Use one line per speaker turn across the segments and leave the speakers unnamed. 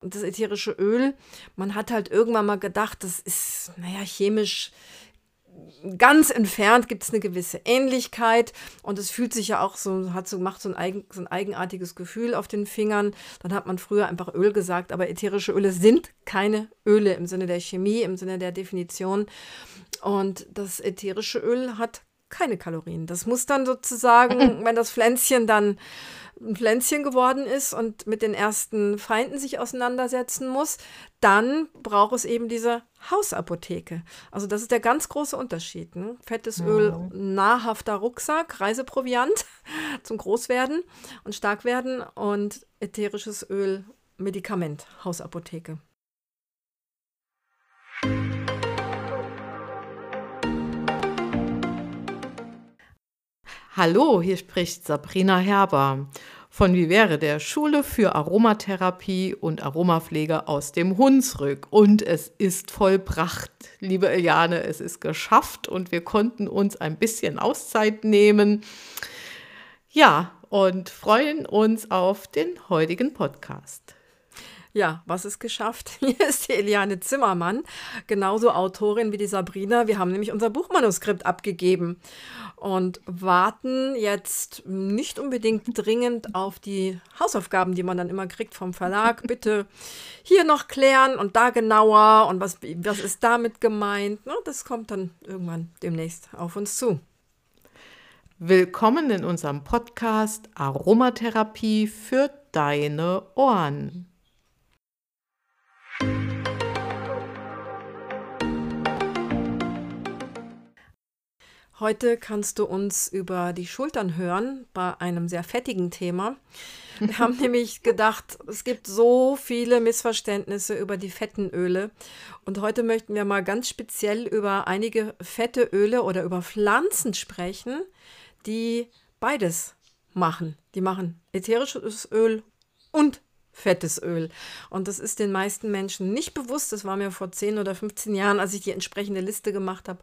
das ätherische Öl, man hat halt irgendwann mal gedacht, das ist, naja, chemisch ganz entfernt gibt es eine gewisse Ähnlichkeit und es fühlt sich ja auch so, hat so, macht so ein, eigen, so ein eigenartiges Gefühl auf den Fingern. Dann hat man früher einfach Öl gesagt, aber ätherische Öle sind keine Öle im Sinne der Chemie, im Sinne der Definition. Und das ätherische Öl hat keine Kalorien. Das muss dann sozusagen, wenn das Pflänzchen dann ein Pflänzchen geworden ist und mit den ersten Feinden sich auseinandersetzen muss, dann braucht es eben diese Hausapotheke. Also das ist der ganz große Unterschied. Ne? Fettes Öl, mhm. nahrhafter Rucksack, Reiseproviant zum Großwerden und Starkwerden und ätherisches Öl, Medikament, Hausapotheke.
Hallo, hier spricht Sabrina Herber von Wie wäre der Schule für Aromatherapie und Aromapflege aus dem Hunsrück. Und es ist vollbracht, liebe Eliane, es ist geschafft und wir konnten uns ein bisschen Auszeit nehmen. Ja, und freuen uns auf den heutigen Podcast.
Ja, was ist geschafft? Hier ist die Eliane Zimmermann, genauso Autorin wie die Sabrina. Wir haben nämlich unser Buchmanuskript abgegeben und warten jetzt nicht unbedingt dringend auf die Hausaufgaben, die man dann immer kriegt vom Verlag. Bitte hier noch klären und da genauer und was, was ist damit gemeint. Das kommt dann irgendwann demnächst auf uns zu.
Willkommen in unserem Podcast Aromatherapie für deine Ohren.
Heute kannst du uns über die Schultern hören bei einem sehr fettigen Thema. Wir haben nämlich gedacht, es gibt so viele Missverständnisse über die fetten Öle. Und heute möchten wir mal ganz speziell über einige fette Öle oder über Pflanzen sprechen, die beides machen. Die machen ätherisches Öl und fettes Öl. Und das ist den meisten Menschen nicht bewusst. Das war mir vor 10 oder 15 Jahren, als ich die entsprechende Liste gemacht habe,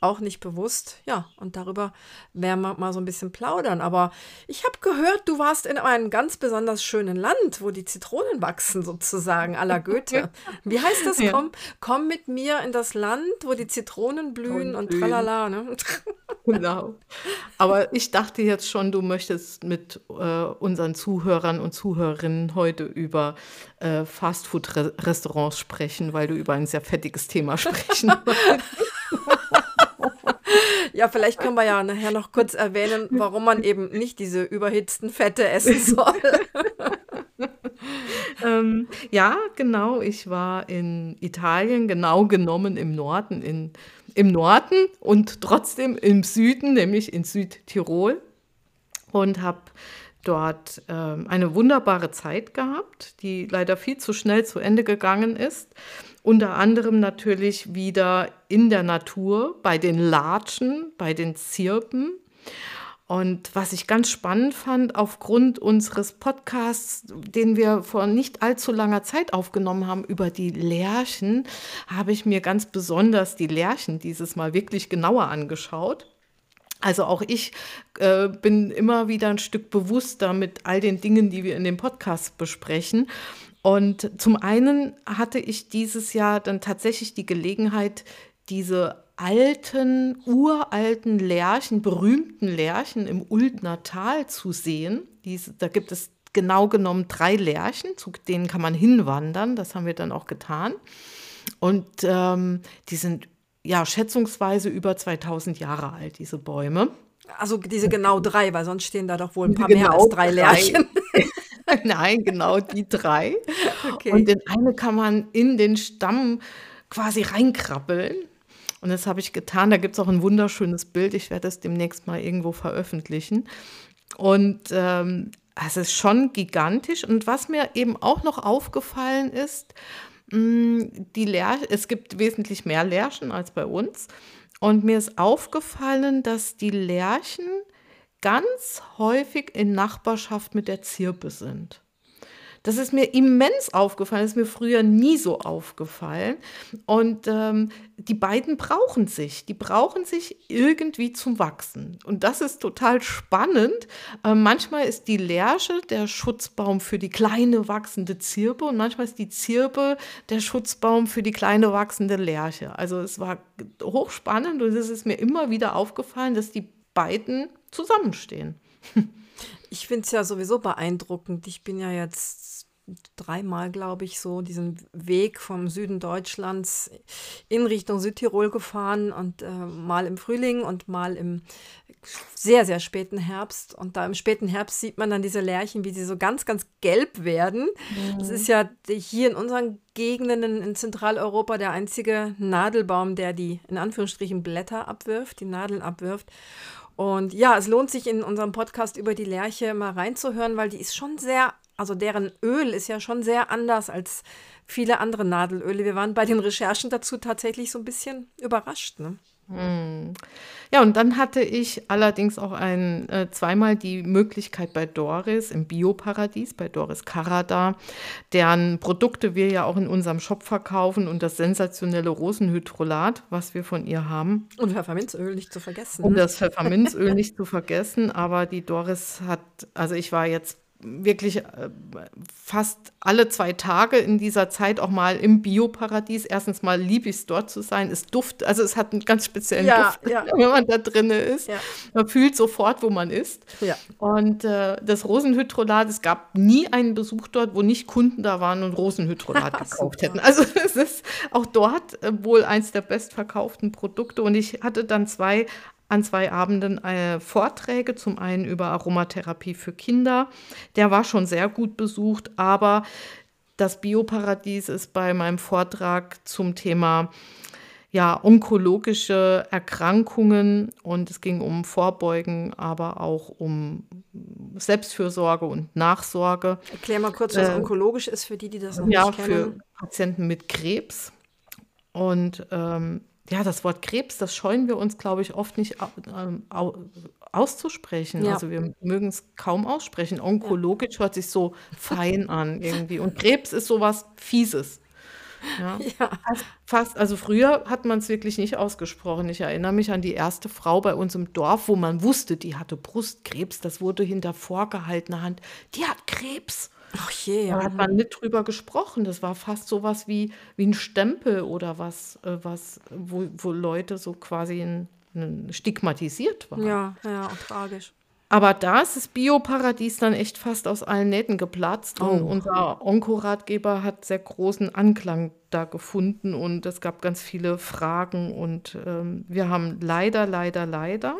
auch nicht bewusst. Ja, und darüber werden wir mal so ein bisschen plaudern. Aber ich habe gehört, du warst in einem ganz besonders schönen Land, wo die Zitronen wachsen, sozusagen, à la Goethe. Wie heißt das? Ja. Komm, komm mit mir in das Land, wo die Zitronen blühen und, und tralala. Ne?
Genau. Aber ich dachte jetzt schon, du möchtest mit äh, unseren Zuhörern und Zuhörerinnen heute über äh, Fastfood-Restaurants sprechen, weil du über ein sehr fettiges Thema sprechen
ja, vielleicht können wir ja nachher noch kurz erwähnen, warum man eben nicht diese überhitzten Fette essen soll.
ähm, ja, genau. Ich war in Italien, genau genommen im Norden, in, im Norden und trotzdem im Süden, nämlich in Südtirol. Und habe dort ähm, eine wunderbare Zeit gehabt, die leider viel zu schnell zu Ende gegangen ist. Unter anderem natürlich wieder in der Natur, bei den Latschen, bei den Zirpen. Und was ich ganz spannend fand, aufgrund unseres Podcasts, den wir vor nicht allzu langer Zeit aufgenommen haben über die Lerchen, habe ich mir ganz besonders die Lerchen dieses Mal wirklich genauer angeschaut. Also auch ich äh, bin immer wieder ein Stück bewusster mit all den Dingen, die wir in dem Podcast besprechen. Und zum einen hatte ich dieses Jahr dann tatsächlich die Gelegenheit, diese alten, uralten Lärchen, berühmten Lärchen im Uldner Tal zu sehen. Diese, da gibt es genau genommen drei Lärchen, zu denen kann man hinwandern. Das haben wir dann auch getan. Und ähm, die sind ja schätzungsweise über 2000 Jahre alt, diese Bäume.
Also diese genau drei, weil sonst stehen da doch wohl ein paar genau mehr als drei, drei. Lärchen.
Nein, genau die drei. Okay. Und den eine kann man in den Stamm quasi reinkrabbeln. Und das habe ich getan. Da gibt es auch ein wunderschönes Bild. Ich werde es demnächst mal irgendwo veröffentlichen. Und ähm, es ist schon gigantisch. Und was mir eben auch noch aufgefallen ist, mm, die Lär es gibt wesentlich mehr Lärchen als bei uns. Und mir ist aufgefallen, dass die Lärchen ganz häufig in Nachbarschaft mit der Zirpe sind. Das ist mir immens aufgefallen, das ist mir früher nie so aufgefallen. Und ähm, die beiden brauchen sich, die brauchen sich irgendwie zum Wachsen. Und das ist total spannend. Äh, manchmal ist die Lerche der Schutzbaum für die kleine wachsende Zirbe und manchmal ist die Zirbe der Schutzbaum für die kleine wachsende Lerche. Also es war hochspannend und es ist mir immer wieder aufgefallen, dass die beiden zusammenstehen.
Ich finde es ja sowieso beeindruckend. Ich bin ja jetzt dreimal, glaube ich, so diesen Weg vom Süden Deutschlands in Richtung Südtirol gefahren und äh, mal im Frühling und mal im sehr, sehr späten Herbst. Und da im späten Herbst sieht man dann diese Lärchen, wie sie so ganz, ganz gelb werden. Mhm. Das ist ja hier in unseren Gegenden in Zentraleuropa der einzige Nadelbaum, der die in Anführungsstrichen Blätter abwirft, die Nadeln abwirft. Und ja, es lohnt sich in unserem Podcast über die Lerche mal reinzuhören, weil die ist schon sehr, also deren Öl ist ja schon sehr anders als viele andere Nadelöle. Wir waren bei den Recherchen dazu tatsächlich so ein bisschen überrascht. Ne?
Hm. Ja, und dann hatte ich allerdings auch ein, äh, zweimal die Möglichkeit bei Doris im Bioparadies, bei Doris Karada, deren Produkte wir ja auch in unserem Shop verkaufen und das sensationelle Rosenhydrolat, was wir von ihr haben.
Und Pfefferminzöl nicht zu vergessen.
Und das Pfefferminzöl nicht zu vergessen, aber die Doris hat, also ich war jetzt wirklich äh, fast alle zwei Tage in dieser Zeit auch mal im Bioparadies. Erstens mal liebe ich es dort zu sein. Es duft, also es hat einen ganz speziellen ja, Duft, ja. wenn man da drin ist. Ja. Man fühlt sofort, wo man ist. Und äh, das Rosenhydrolat, es gab nie einen Besuch dort, wo nicht Kunden da waren und Rosenhydrolat gekauft hätten. Also es ist auch dort äh, wohl eins der bestverkauften Produkte. Und ich hatte dann zwei an zwei Abenden äh, Vorträge, zum einen über Aromatherapie für Kinder. Der war schon sehr gut besucht, aber das Bioparadies ist bei meinem Vortrag zum Thema ja, onkologische Erkrankungen und es ging um Vorbeugen, aber auch um Selbstfürsorge und Nachsorge.
Erklär mal kurz, was äh, onkologisch ist für die, die das noch ja, nicht kennen. Ja, für
Patienten mit Krebs. Und ähm, ja, das Wort Krebs, das scheuen wir uns, glaube ich, oft nicht ähm, auszusprechen. Ja. Also wir mögen es kaum aussprechen. Onkologisch ja. hört sich so fein an irgendwie. Und Krebs ist sowas Fieses. Ja. ja. Fast, also früher hat man es wirklich nicht ausgesprochen. Ich erinnere mich an die erste Frau bei uns im Dorf, wo man wusste, die hatte Brustkrebs. Das wurde hinter vorgehaltener Hand. Die hat Krebs.
Ach je,
Da hat man nicht drüber gesprochen. Das war fast so was wie wie 'n Stempel oder was äh, was wo wo Leute so quasi 'n 'nen stigmatisiert waren.
Ja, ja, auch tragisch.
Aber da ist das Bioparadies dann echt fast aus allen Nähten geplatzt und Oh. unser Onkoratgeber hat sehr großen Anklang da gefunden und es gab ganz viele Fragen und, ähm, wir haben leider, leider, leider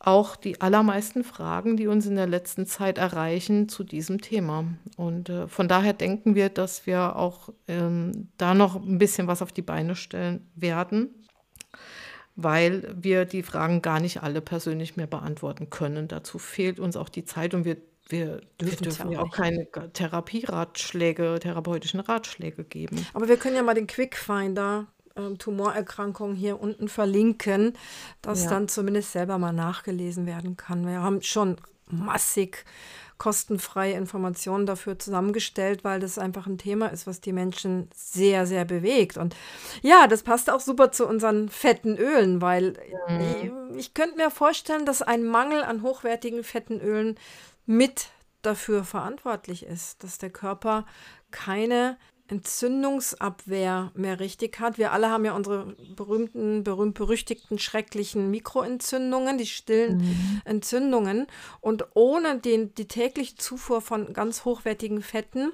auch die allermeisten Fragen, die uns in der letzten Zeit erreichen, zu diesem Thema. Und äh, von daher denken wir, dass wir auch ähm, da noch ein bisschen was auf die Beine stellen werden, weil wir die Fragen gar nicht alle persönlich mehr beantworten können. Dazu fehlt uns auch die Zeit und wir, wir dürfen, wir dürfen ja auch keine Therapieratschläge, therapeutischen Ratschläge geben.
Aber wir können ja mal den Quickfinder ähm, Tumorerkrankung hier unten verlinken, dass ja. dann zumindest selber mal nachgelesen werden kann. Wir haben schon massig kostenfreie Informationen dafür zusammengestellt, weil das einfach ein Thema ist, was die Menschen sehr, sehr bewegt. Und ja, das passt auch super zu unseren fetten Ölen, weil mhm. ich, ich könnte mir vorstellen, dass ein Mangel an hochwertigen fetten Ölen mit dafür verantwortlich ist, dass der Körper keine Entzündungsabwehr mehr richtig hat. Wir alle haben ja unsere berühmten, berühmt-berüchtigten, schrecklichen Mikroentzündungen, die stillen mhm. Entzündungen. Und ohne den, die tägliche Zufuhr von ganz hochwertigen Fetten,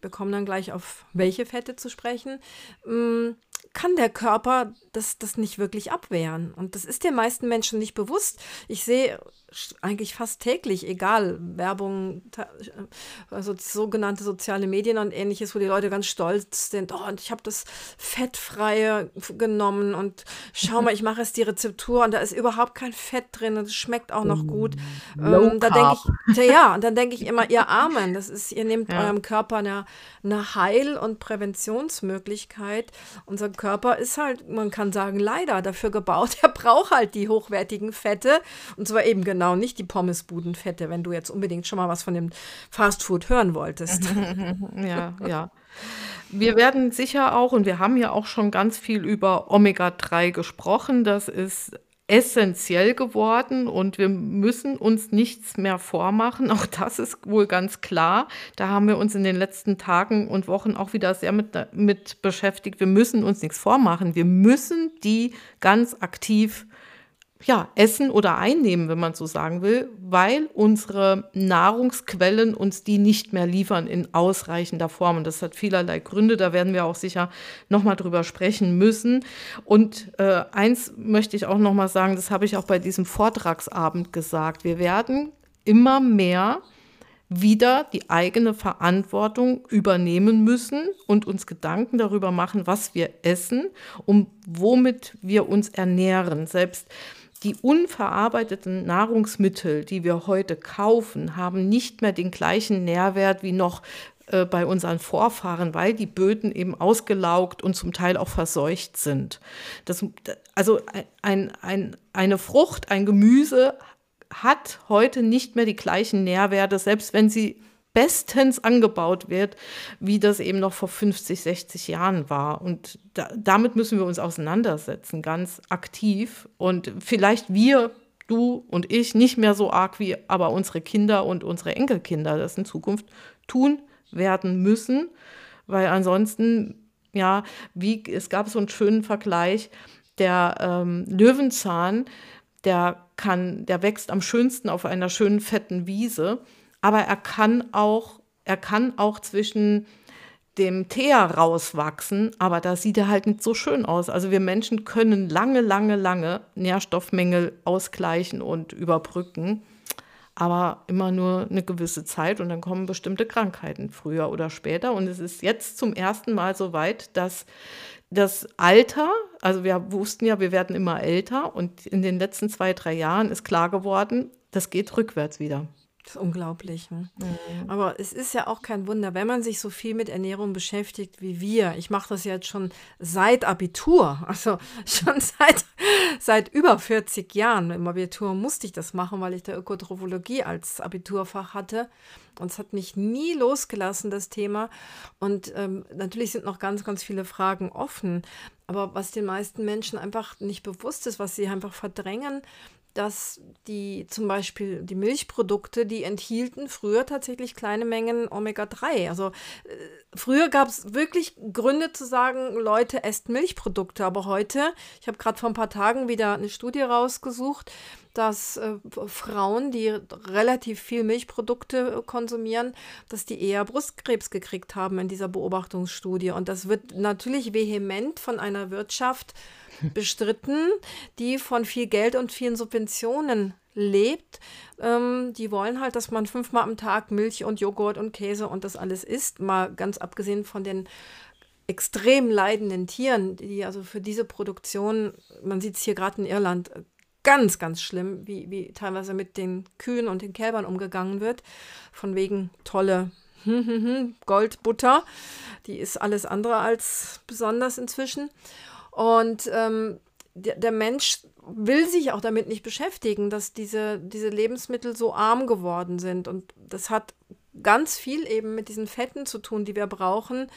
wir kommen dann gleich auf welche Fette zu sprechen, mm, kann der Körper das, das nicht wirklich abwehren. Und das ist den meisten Menschen nicht bewusst. Ich sehe eigentlich fast täglich, egal, Werbung, also sogenannte soziale Medien und ähnliches, wo die Leute ganz stolz sind, oh, und ich habe das Fettfreie genommen und schau mal, ich mache jetzt die Rezeptur und da ist überhaupt kein Fett drin und es schmeckt auch noch gut. Ähm, da denke ich, ja, und dann denke ich immer, ihr Armen, das ist, ihr nehmt ja. eurem Körper eine, eine Heil- und Präventionsmöglichkeit. Unser Körper ist halt, man kann sagen, leider dafür gebaut, er braucht halt die hochwertigen Fette und zwar eben genau genau, nicht die Pommesbudenfette, wenn du jetzt unbedingt schon mal was von dem Fastfood hören wolltest.
ja, ja. Wir werden sicher auch, und wir haben ja auch schon ganz viel über Omega-3 gesprochen, das ist essentiell geworden und wir müssen uns nichts mehr vormachen. Auch das ist wohl ganz klar. Da haben wir uns in den letzten Tagen und Wochen auch wieder sehr mit, mit beschäftigt. Wir müssen uns nichts vormachen. Wir müssen die ganz aktiv ja, essen oder einnehmen, wenn man so sagen will, weil unsere Nahrungsquellen uns die nicht mehr liefern in ausreichender Form. Und das hat vielerlei Gründe, da werden wir auch sicher nochmal drüber sprechen müssen. Und äh, eins möchte ich auch nochmal sagen, das habe ich auch bei diesem Vortragsabend gesagt. Wir werden immer mehr wieder die eigene Verantwortung übernehmen müssen und uns Gedanken darüber machen, was wir essen und womit wir uns ernähren. Selbst die unverarbeiteten Nahrungsmittel, die wir heute kaufen, haben nicht mehr den gleichen Nährwert wie noch äh, bei unseren Vorfahren, weil die Böden eben ausgelaugt und zum Teil auch verseucht sind. Das, also ein, ein, eine Frucht, ein Gemüse hat heute nicht mehr die gleichen Nährwerte, selbst wenn sie bestens angebaut wird, wie das eben noch vor 50, 60 Jahren war. Und da, damit müssen wir uns auseinandersetzen, ganz aktiv. Und vielleicht wir, du und ich, nicht mehr so arg wie aber unsere Kinder und unsere Enkelkinder das in Zukunft tun werden müssen, weil ansonsten, ja, wie es gab so einen schönen Vergleich, der ähm, Löwenzahn, der kann, der wächst am schönsten auf einer schönen fetten Wiese aber er kann auch, er kann auch zwischen dem Teer rauswachsen, aber da sieht er halt nicht so schön aus. Also wir Menschen können lange, lange, lange Nährstoffmängel ausgleichen und überbrücken, aber immer nur eine gewisse Zeit und dann kommen bestimmte Krankheiten früher oder später. Und es ist jetzt zum ersten Mal so weit, dass das Alter, also wir wussten ja, wir werden immer älter und in den letzten zwei, drei Jahren ist klar geworden, das geht rückwärts wieder.
Das ist unglaublich. Ne? Mhm. Aber es ist ja auch kein Wunder, wenn man sich so viel mit Ernährung beschäftigt wie wir. Ich mache das jetzt schon seit Abitur, also schon seit, seit über 40 Jahren. Im Abitur musste ich das machen, weil ich da Ökotrophologie als Abiturfach hatte. Und es hat mich nie losgelassen, das Thema. Und ähm, natürlich sind noch ganz, ganz viele Fragen offen. Aber was den meisten Menschen einfach nicht bewusst ist, was sie einfach verdrängen, dass die zum Beispiel die Milchprodukte, die enthielten früher tatsächlich kleine Mengen Omega-3. Also äh, früher gab es wirklich Gründe zu sagen, Leute, esst Milchprodukte. Aber heute, ich habe gerade vor ein paar Tagen wieder eine Studie rausgesucht, dass äh, Frauen, die relativ viel Milchprodukte konsumieren, dass die eher Brustkrebs gekriegt haben in dieser Beobachtungsstudie. Und das wird natürlich vehement von einer Wirtschaft bestritten, die von viel Geld und vielen Subventionen lebt. Ähm, die wollen halt, dass man fünfmal am Tag Milch und Joghurt und Käse und das alles isst. Mal ganz abgesehen von den extrem leidenden Tieren, die also für diese Produktion, man sieht es hier gerade in Irland, ganz, ganz schlimm, wie, wie teilweise mit den Kühen und den Kälbern umgegangen wird. Von wegen tolle Goldbutter. Die ist alles andere als besonders inzwischen. Und ähm, der, der Mensch will sich auch damit nicht beschäftigen, dass diese, diese Lebensmittel so arm geworden sind. Und das hat ganz viel eben mit diesen Fetten zu tun, die wir brauchen,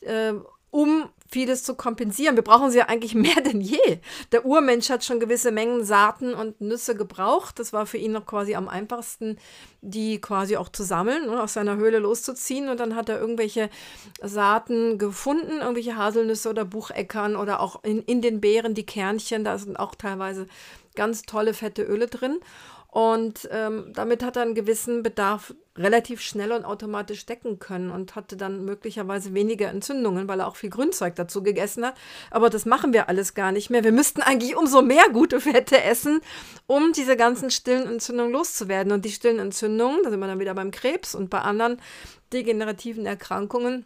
äh, um vieles zu kompensieren. Wir brauchen sie ja eigentlich mehr denn je. Der Urmensch hat schon gewisse Mengen Saaten und Nüsse gebraucht. Das war für ihn noch quasi am einfachsten, die quasi auch zu sammeln und ne, aus seiner Höhle loszuziehen. Und dann hat er irgendwelche Saaten gefunden, irgendwelche Haselnüsse oder Bucheckern oder auch in, in den Beeren die Kernchen. Da sind auch teilweise ganz tolle fette Öle drin. Und ähm, damit hat er einen gewissen Bedarf relativ schnell und automatisch decken können und hatte dann möglicherweise weniger Entzündungen, weil er auch viel Grünzeug dazu gegessen hat. Aber das machen wir alles gar nicht mehr. Wir müssten eigentlich umso mehr gute Fette essen, um diese ganzen stillen Entzündungen loszuwerden. Und die stillen Entzündungen, da sind wir dann wieder beim Krebs und bei anderen degenerativen Erkrankungen,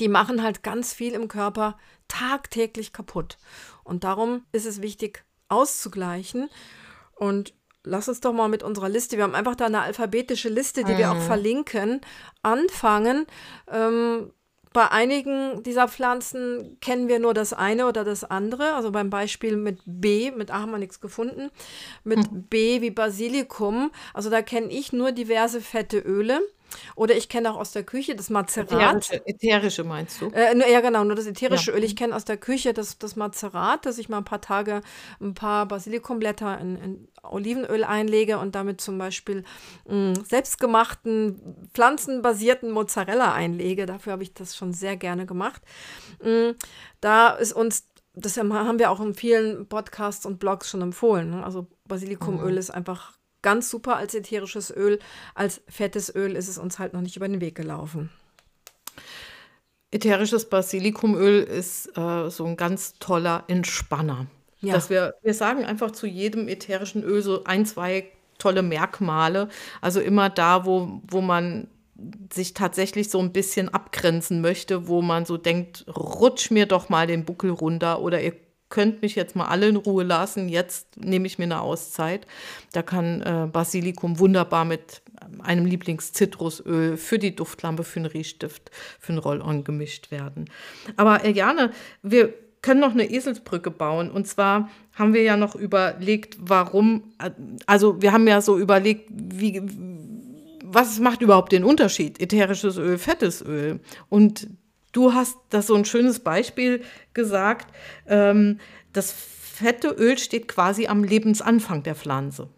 die machen halt ganz viel im Körper tagtäglich kaputt. Und darum ist es wichtig, auszugleichen. Und lass uns doch mal mit unserer Liste, wir haben einfach da eine alphabetische Liste, die mhm. wir auch mhm. verlinken, anfangen. Ähm, bei einigen dieser Pflanzen kennen wir nur das eine oder das andere. Also beim Beispiel mit B, mit A haben wir nichts gefunden. Mit hm. B wie Basilikum, also da kenne ich nur diverse fette Öle. Oder ich kenne auch aus der Küche das Mazerat.
Ätherische, ätherische meinst du?
Äh, ja, genau, nur das ätherische ja. Öl. Ich kenne aus der Küche das, das Mazerat, dass ich mal ein paar Tage ein paar Basilikumblätter in, in Olivenöl einlege und damit zum Beispiel mh, selbstgemachten, pflanzenbasierten Mozzarella einlege. Dafür habe ich das schon sehr gerne gemacht. Mh, da ist uns das haben wir auch in vielen Podcasts und Blogs schon empfohlen. Ne? Also Basilikumöl mhm. ist einfach ganz super als ätherisches Öl. Als fettes Öl ist es uns halt noch nicht über den Weg gelaufen.
Ätherisches Basilikumöl ist äh, so ein ganz toller Entspanner. Ja. Dass wir, wir sagen einfach zu jedem ätherischen Öl so ein, zwei tolle Merkmale. Also immer da, wo, wo man sich tatsächlich so ein bisschen abgrenzen möchte, wo man so denkt, rutsch mir doch mal den Buckel runter oder ihr könnt mich jetzt mal alle in Ruhe lassen, jetzt nehme ich mir eine Auszeit. Da kann äh, Basilikum wunderbar mit einem Lieblingszitrusöl für die Duftlampe, für einen Riechstift, für einen Roll-On gemischt werden. Aber Eliane, wir können noch eine Eselsbrücke bauen. Und zwar haben wir ja noch überlegt, warum, also wir haben ja so überlegt, wie, was macht überhaupt den Unterschied? Ätherisches Öl, fettes Öl. Und Du hast das so ein schönes Beispiel gesagt. Ähm, das fette Öl steht quasi am Lebensanfang der Pflanze.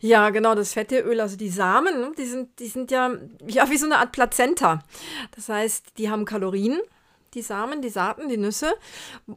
Ja, genau, das fette Öl, also die Samen, die sind, die sind ja, ja wie so eine Art Plazenta. Das heißt, die haben Kalorien, die Samen, die Saaten, die Nüsse,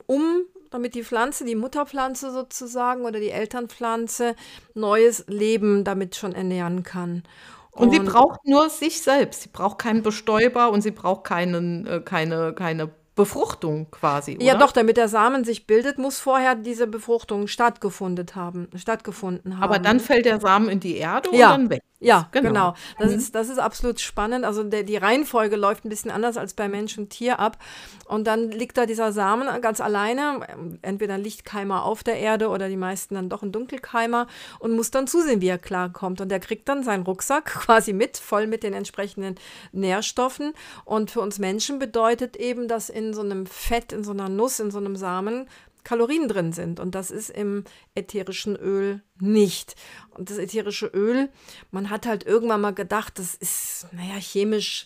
um damit die Pflanze, die Mutterpflanze sozusagen oder die Elternpflanze neues Leben damit schon ernähren kann.
Und, sie braucht nur sich selbst. Sie braucht keinen Bestäuber und sie braucht keinen, äh, keine, keine Befruchtung quasi, oder?
Ja, doch, damit der Samen sich bildet, muss vorher diese Befruchtung stattgefunden haben. Stattgefunden haben.
Aber dann fällt der Samen in die Erde
ja.
und dann weg.
Ja, genau. genau. Das, mhm. ist, das ist absolut spannend. Also der, die Reihenfolge läuft ein bisschen anders als bei Mensch und Tier ab. Und dann liegt da dieser Samen ganz alleine, entweder ein Lichtkeimer auf der Erde oder die meisten dann doch ein Dunkelkeimer und muss dann zusehen, wie er klarkommt. Und der kriegt dann seinen Rucksack quasi mit, voll mit den entsprechenden Nährstoffen. Und für uns Menschen bedeutet eben, dass in so einem Fett, in so einer Nuss, in so einem Samen Kalorien drin sind. Und das ist im ätherischen Öl nicht. Und das ätherische Öl, man hat halt irgendwann mal gedacht, das ist, naja, chemisch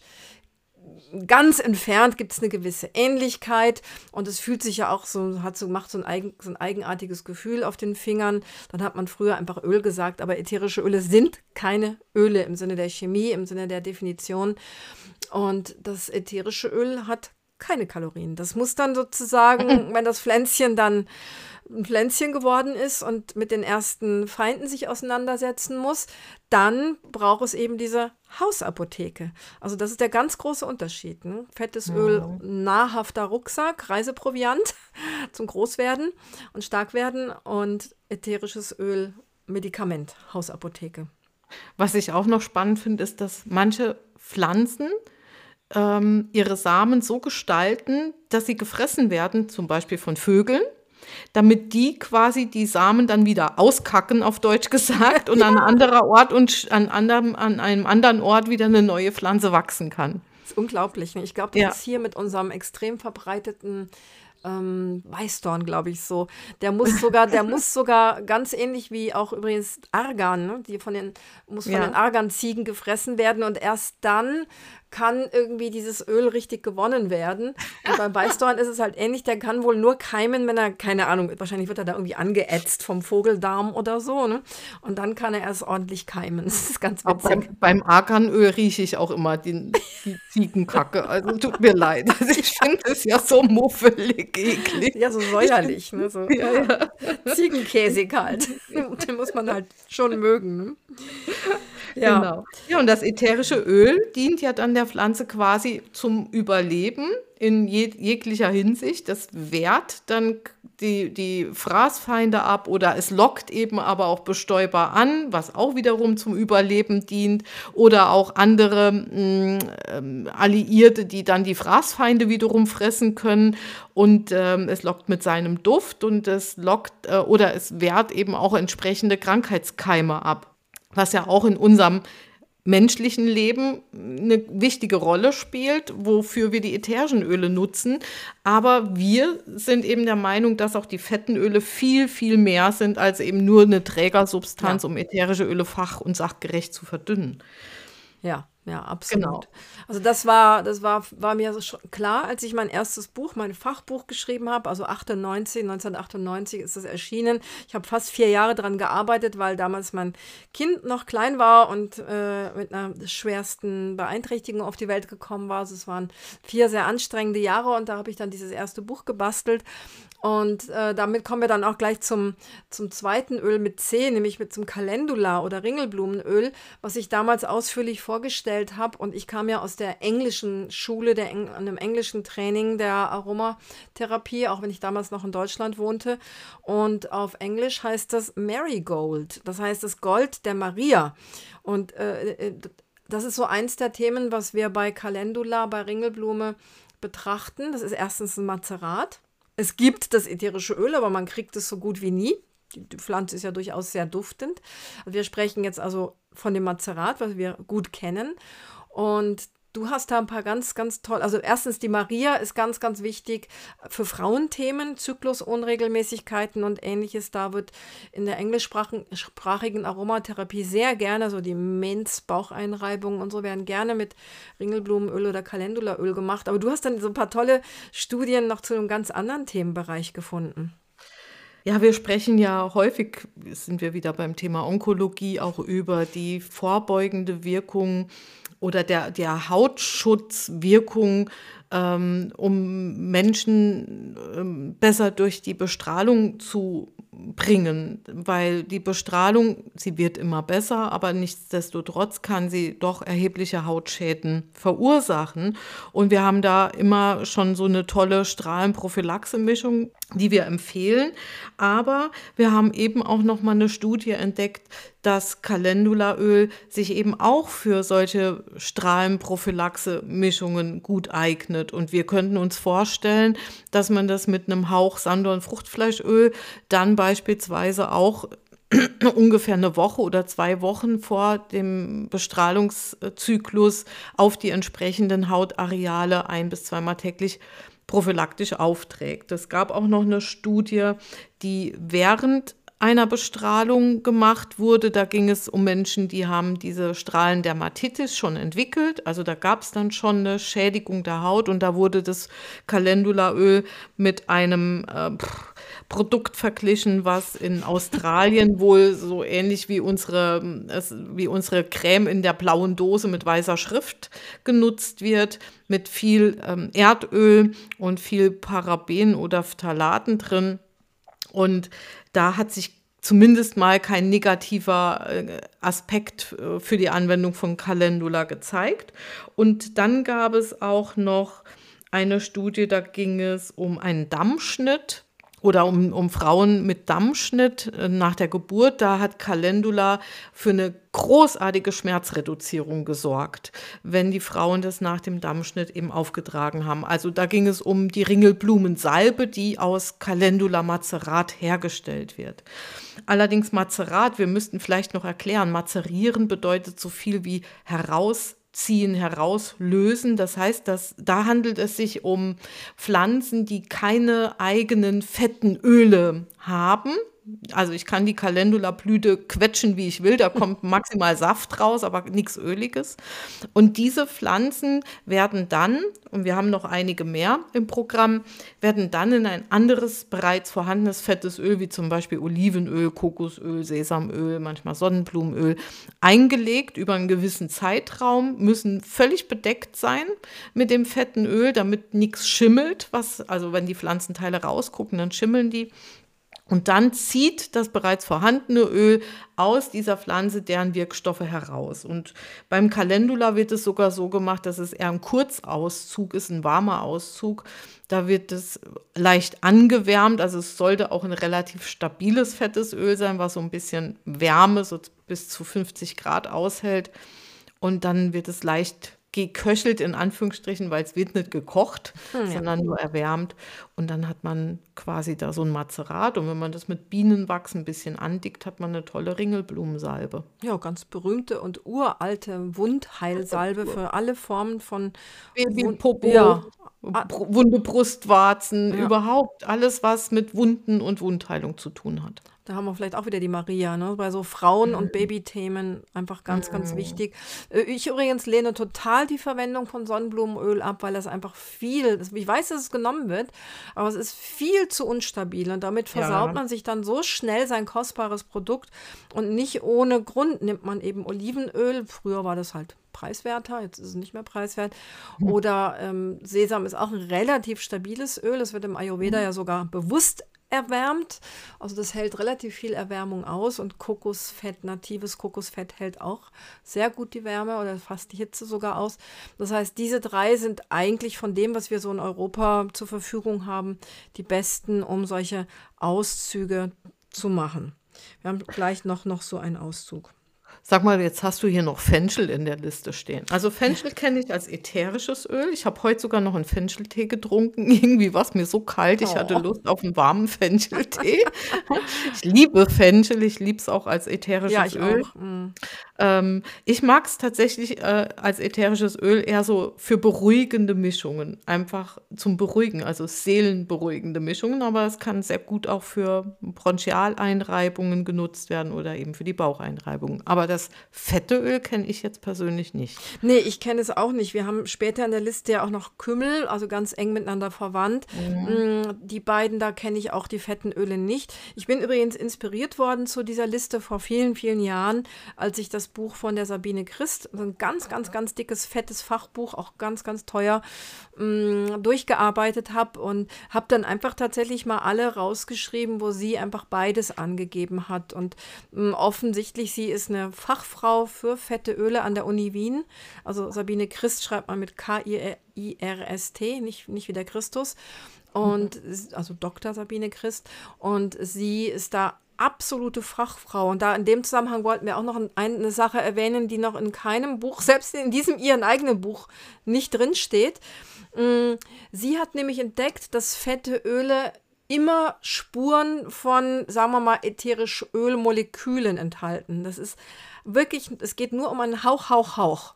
ganz entfernt gibt es eine gewisse Ähnlichkeit und es fühlt sich ja auch so, hat so, macht so ein, eigen, so ein eigenartiges Gefühl auf den Fingern. Dann hat man früher einfach Öl gesagt, aber ätherische Öle sind keine Öle im Sinne der Chemie, im Sinne der Definition. Und das ätherische Öl hat keine Kalorien. Das muss dann sozusagen, wenn das Pflänzchen dann ein Pflänzchen geworden ist und mit den ersten Feinden sich auseinandersetzen muss, dann braucht es eben diese Hausapotheke. Also das ist der ganz große Unterschied. Ne? Fettes Öl, nahrhafter Rucksack, Reiseproviant zum Großwerden und Starkwerden und ätherisches Öl, Medikament, Hausapotheke.
Was ich auch noch spannend finde, ist, dass manche Pflanzen ähm, ihre Samen so gestalten, dass sie gefressen werden, zum Beispiel von Vögeln, damit die quasi die Samen dann wieder auskacken, auf Deutsch gesagt, und ja. an, anderer Ort und an, anderem, an einem anderen Ort wieder eine neue Pflanze wachsen kann.
Das ist unglaublich. Ne? Ich glaube, das ja. ist hier mit unserem extrem verbreiteten ähm, Weißdorn, glaube ich so. Der muss sogar, der muss sogar ganz ähnlich wie auch übrigens Argan, ne? die von den, muss von ja. den Arganziegen gefressen werden und erst dann kann irgendwie dieses Öl richtig gewonnen werden. Und beim Weißdorn ist es halt ähnlich, der kann wohl nur keimen, wenn er, keine Ahnung, wahrscheinlich wird er da irgendwie angeätzt vom Vogeldarm oder so, ne? Und dann kann er erst ordentlich keimen. Das ist ganz witzig.
Beim, beim Arganöl rieche ich auch immer die, die Ziegenkacke. Also tut mir leid. Also ich finde es ja so muffelig, eklig.
Ja, so säuerlich, ne? So, ja, ja. Ziegenkäsig halt. Den muss man halt schon mögen, ne?
Ja. Genau. Ja, und das ätherische Öl dient ja dann der Pflanze quasi zum Überleben in jeg jeglicher Hinsicht. Das wehrt dann die, die Fraßfeinde ab oder es lockt eben aber auch Bestäuber an, was auch wiederum zum Überleben dient. Oder auch andere mh, ähm, Alliierte, die dann die Fraßfeinde wiederum fressen können. Und ähm, es lockt mit seinem Duft und es lockt äh, oder es wehrt eben auch entsprechende Krankheitskeime ab was ja auch in unserem menschlichen Leben eine wichtige Rolle spielt, wofür wir die ätherischen Öle nutzen. Aber wir sind eben der Meinung, dass auch die fetten Öle viel, viel mehr sind als eben nur eine Trägersubstanz, ja. um ätherische Öle fach- und sachgerecht zu verdünnen.
Ja, ja, absolut. Genau. Also das war, das war, war mir so klar, als ich mein erstes Buch, mein Fachbuch geschrieben habe, also 98, 1998 ist das erschienen. Ich habe fast vier Jahre daran gearbeitet, weil damals mein Kind noch klein war und äh, mit einer schwersten Beeinträchtigung auf die Welt gekommen war. Also es waren vier sehr anstrengende Jahre und da habe ich dann dieses erste Buch gebastelt. Und äh, damit kommen wir dann auch gleich zum, zum zweiten Öl mit C, nämlich mit zum Calendula oder Ringelblumenöl, was ich damals ausführlich vorgestellt habe. Und ich kam ja aus der englischen Schule, der Eng einem englischen Training der Aromatherapie, auch wenn ich damals noch in Deutschland wohnte. Und auf Englisch heißt das Marigold, das heißt das Gold der Maria. Und äh, äh das ist so eins der Themen, was wir bei Calendula, bei Ringelblume betrachten. Das ist erstens ein Mazerat. Es gibt das ätherische Öl, aber man kriegt es so gut wie nie. Die, Pflanze ist ja durchaus sehr duftend. Wir sprechen jetzt also von dem Mazerat, was wir gut kennen. Und Du hast da ein paar ganz, ganz toll. Also erstens die Maria ist ganz, ganz wichtig für Frauenthemen, Zyklusunregelmäßigkeiten und ähnliches. Da wird in der englischsprachigen Aromatherapie sehr gerne so die Menz, Baucheinreibungen und so werden gerne mit Ringelblumenöl oder Calendulaöl gemacht. Aber du hast dann so ein paar tolle Studien noch zu einem ganz anderen Themenbereich gefunden.
Ja, wir sprechen ja häufig, sind wir wieder beim Thema Onkologie, auch über die vorbeugende Wirkung oder der, der Hautschutzwirkung, ähm, um Menschen ähm, besser durch die Bestrahlung zu bringen, weil die Bestrahlung, sie wird immer besser, aber nichtsdestotrotz kann sie doch erhebliche Hautschäden verursachen. Und wir haben da immer schon so eine tolle Strahlenprophylaxe-Mischung, die wir empfehlen. Aber wir haben eben auch noch mal eine Studie entdeckt, dass Calendulaöl sich eben auch für solche Strahlenprophylaxe-Mischungen gut eignet. Und wir könnten uns vorstellen, dass man das mit einem Hauch Sandor- und Fruchtfleischöl dann beispielsweise auch ungefähr eine Woche oder zwei Wochen vor dem Bestrahlungszyklus auf die entsprechenden Hautareale ein bis zweimal täglich prophylaktisch aufträgt. Es gab auch noch eine Studie, die während einer Bestrahlung gemacht wurde. Da ging es um Menschen, die haben diese Strahlendermatitis schon entwickelt. Also da gab es dann schon eine Schädigung der Haut und da wurde das Calendulaöl mit einem äh, Produkt verglichen, was in Australien wohl so ähnlich wie unsere, wie unsere Creme in der blauen Dose mit weißer Schrift genutzt wird, mit viel ähm, Erdöl und viel Paraben oder Phthalaten drin. Und da hat sich zumindest mal kein negativer äh, Aspekt äh, für die Anwendung von Calendula gezeigt. Und dann gab es auch noch eine Studie, da ging es um einen Dammschnitt oder um, um Frauen mit Dammschnitt äh, nach der Geburt, da hat Calendula für eine großartige Schmerzreduzierung gesorgt, wenn die Frauen das nach dem Dammschnitt eben aufgetragen haben. Also da ging es um die Ringelblumensalbe, die aus Calendula Mazerat hergestellt wird. Allerdings Mazerat, wir müssten vielleicht noch erklären, mazerieren bedeutet so viel wie heraus ziehen, herauslösen. Das heißt, dass, da handelt es sich um Pflanzen, die keine eigenen fetten Öle haben, also ich kann die Calendula-Blüte quetschen, wie ich will, da kommt maximal Saft raus, aber nichts Öliges. Und diese Pflanzen werden dann, und wir haben noch einige mehr im Programm, werden dann in ein anderes bereits vorhandenes fettes Öl, wie zum Beispiel Olivenöl, Kokosöl, Sesamöl, manchmal Sonnenblumenöl, eingelegt über einen gewissen Zeitraum, müssen völlig bedeckt sein mit dem fetten Öl, damit nichts schimmelt, was, also wenn die Pflanzenteile rausgucken, dann schimmeln die. Und dann zieht das bereits vorhandene Öl aus dieser Pflanze deren Wirkstoffe heraus. Und beim Calendula wird es sogar so gemacht, dass es eher ein Kurzauszug ist, ein warmer Auszug. Da wird es leicht angewärmt, also es sollte auch ein relativ stabiles fettes Öl sein, was so ein bisschen Wärme, so bis zu 50 Grad aushält. Und dann wird es leicht geköchelt in Anführungsstrichen, weil es wird nicht gekocht,
Hm, ja.
sondern nur erwärmt. Und dann hat man quasi da so ein Mazerat. Und wenn man das mit Bienenwachs ein bisschen andickt, hat man eine tolle Ringelblumensalbe.
Ja, ganz berühmte und uralte Wundheilsalbe für alle Formen von
Babypopo,
ja,
wunde Brustwarzen,
ja.
überhaupt alles, was mit Wunden und Wundheilung zu tun hat.
Da haben wir vielleicht auch wieder die Maria, ne? Bei so Frauen- und Babythemen einfach ganz, ganz wichtig. Äh, Ich übrigens lehne total die Verwendung von Sonnenblumenöl ab, weil das einfach viel, ich weiß, dass es genommen wird, aber es ist viel zu unstabil und damit versaut
Ja.
man sich dann so schnell sein kostbares Produkt und nicht ohne Grund nimmt man eben Olivenöl. Früher war das halt preiswerter, jetzt ist es nicht mehr preiswert. Oder ähm, Sesam ist auch ein relativ stabiles Öl. Es wird im Ayurveda ja sogar bewusst erwärmt. Also das hält relativ viel Erwärmung aus und Kokosfett, natives Kokosfett hält auch sehr gut die Wärme oder fast die Hitze sogar aus. Das heißt, diese drei sind eigentlich von dem, was wir so in Europa zur Verfügung haben, die besten, um solche Auszüge zu machen. Wir haben gleich noch, noch so einen Auszug.
Sag mal, jetzt hast du hier noch Fenchel in der Liste stehen. Also Fenchel kenne ich als ätherisches Öl. Ich habe heute sogar noch einen Fencheltee getrunken. Irgendwie war es mir so kalt, ich hatte
Oh.
Lust auf einen warmen Fencheltee. ich liebe Fenchel, ich liebe es auch als ätherisches
Ja, ich
Öl.
auch. Mm.
Ähm, ich mag es tatsächlich äh, als ätherisches Öl eher so für beruhigende Mischungen. Einfach zum Beruhigen, also seelenberuhigende Mischungen. Aber es kann sehr gut auch für Bronchialeinreibungen genutzt werden oder eben für die Baucheinreibungen. Aber das fette Öl kenne ich jetzt persönlich nicht.
Nee, ich kenne es auch nicht. Wir haben später in der Liste ja auch noch Kümmel, also ganz eng miteinander verwandt. Mm, Die beiden, da kenne ich auch die fetten Öle nicht. Ich bin übrigens inspiriert worden zu dieser Liste vor vielen, vielen Jahren, als ich das Buch von der Sabine Christ, so ein ganz, ganz, ganz dickes, fettes Fachbuch, auch ganz, ganz teuer, mm, durchgearbeitet habe und habe dann einfach tatsächlich mal alle rausgeschrieben, wo sie einfach beides angegeben hat. Und mm, offensichtlich, sie ist eine Fachfrau für fette Öle an der Uni Wien. Also Sabine Christ schreibt man mit K-I-R-S-T, nicht, nicht wie der Christus. Und s- also Dr. Sabine Christ. Und sie ist da absolute Fachfrau. Und da in dem Zusammenhang wollten wir auch noch ein, eine Sache erwähnen, die noch in keinem Buch, selbst in diesem ihren eigenen Buch, nicht drin steht. Mm, Sie hat nämlich entdeckt, dass fette Öle immer Spuren von, sagen wir mal, ätherische Ölmolekülen enthalten. Das ist wirklich, es geht nur um einen Hauch, Hauch, Hauch.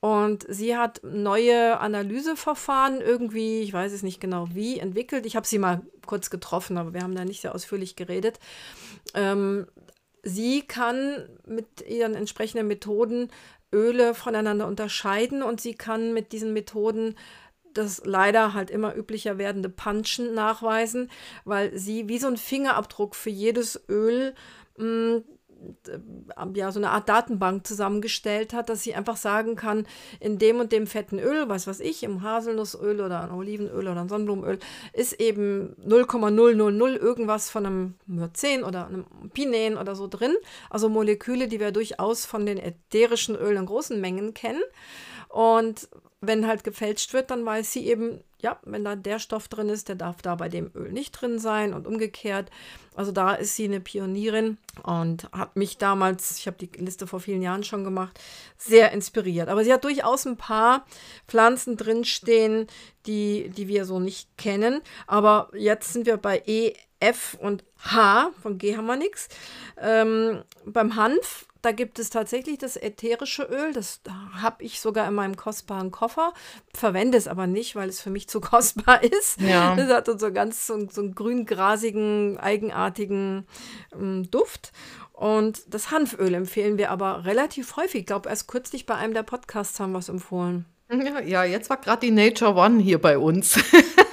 Und sie hat neue Analyseverfahren irgendwie, ich weiß es nicht genau wie, entwickelt. Ich habe sie mal kurz getroffen, aber wir haben da nicht sehr ausführlich geredet. Ähm, sie kann mit ihren entsprechenden Methoden Öle voneinander unterscheiden und sie kann mit diesen Methoden das leider halt immer üblicher werdende Punchen nachweisen, weil sie wie so ein Fingerabdruck für jedes Öl mh, ja, so eine Art Datenbank zusammengestellt hat, dass sie einfach sagen kann, in dem und dem fetten Öl, was weiß ich, im Haselnussöl oder ein Olivenöl oder ein Sonnenblumenöl, ist eben 0,000 irgendwas von einem Myrzin oder einem Pinen oder so drin. Also Moleküle, die wir durchaus von den ätherischen Ölen in großen Mengen kennen. Und wenn halt gefälscht wird, dann weiß sie eben, ja, wenn da der Stoff drin ist, der darf da bei dem Öl nicht drin sein und umgekehrt. Also da ist sie eine Pionierin und hat mich damals, ich habe die Liste vor vielen Jahren schon gemacht, sehr inspiriert. Aber sie hat durchaus ein paar Pflanzen drinstehen, die, die wir so nicht kennen. Aber jetzt sind wir bei E, F und H, von G haben wir nichts. Ähm, beim Hanf da gibt es tatsächlich das ätherische Öl. Das habe ich sogar in meinem kostbaren Koffer. Verwende es aber nicht, weil es für mich zu kostbar ist.
Ja.
Das hat so ganz so, so einen grün-grasigen, eigenartigen ähm, Duft. Und das Hanföl empfehlen wir aber relativ häufig. Ich glaube, erst kürzlich bei einem der Podcasts haben wir es empfohlen.
Ja, ja, jetzt war gerade die Nature One hier bei uns.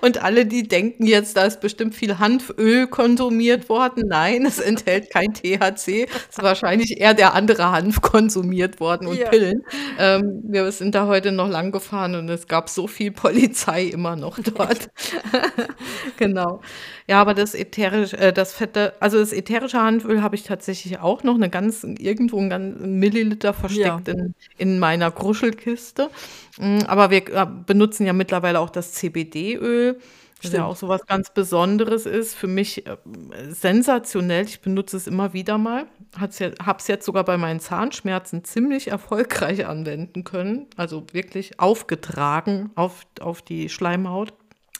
Und alle, die denken jetzt, da ist bestimmt viel Hanföl konsumiert worden. Nein, es enthält kein THC. Es ist wahrscheinlich eher der andere Hanf konsumiert worden und
Ja.
Pillen. Ähm, wir sind da heute noch lang gefahren und es gab so viel Polizei immer noch dort. genau. Ja, aber das ätherische, äh, das fette, also das ätherische Hanföl habe ich tatsächlich auch noch eine ganz, irgendwo einen ganzen Milliliter versteckt in, in meiner Kruschelkiste. Mm, Aber wir äh, benutzen ja mittlerweile auch das CBD-Öl, das ja auch so was ganz Besonderes ist. Für mich äh, sensationell. Ich benutze es immer wieder mal. habe es jetzt sogar bei meinen Zahnschmerzen ziemlich erfolgreich anwenden können. Also wirklich aufgetragen auf, auf die Schleimhaut.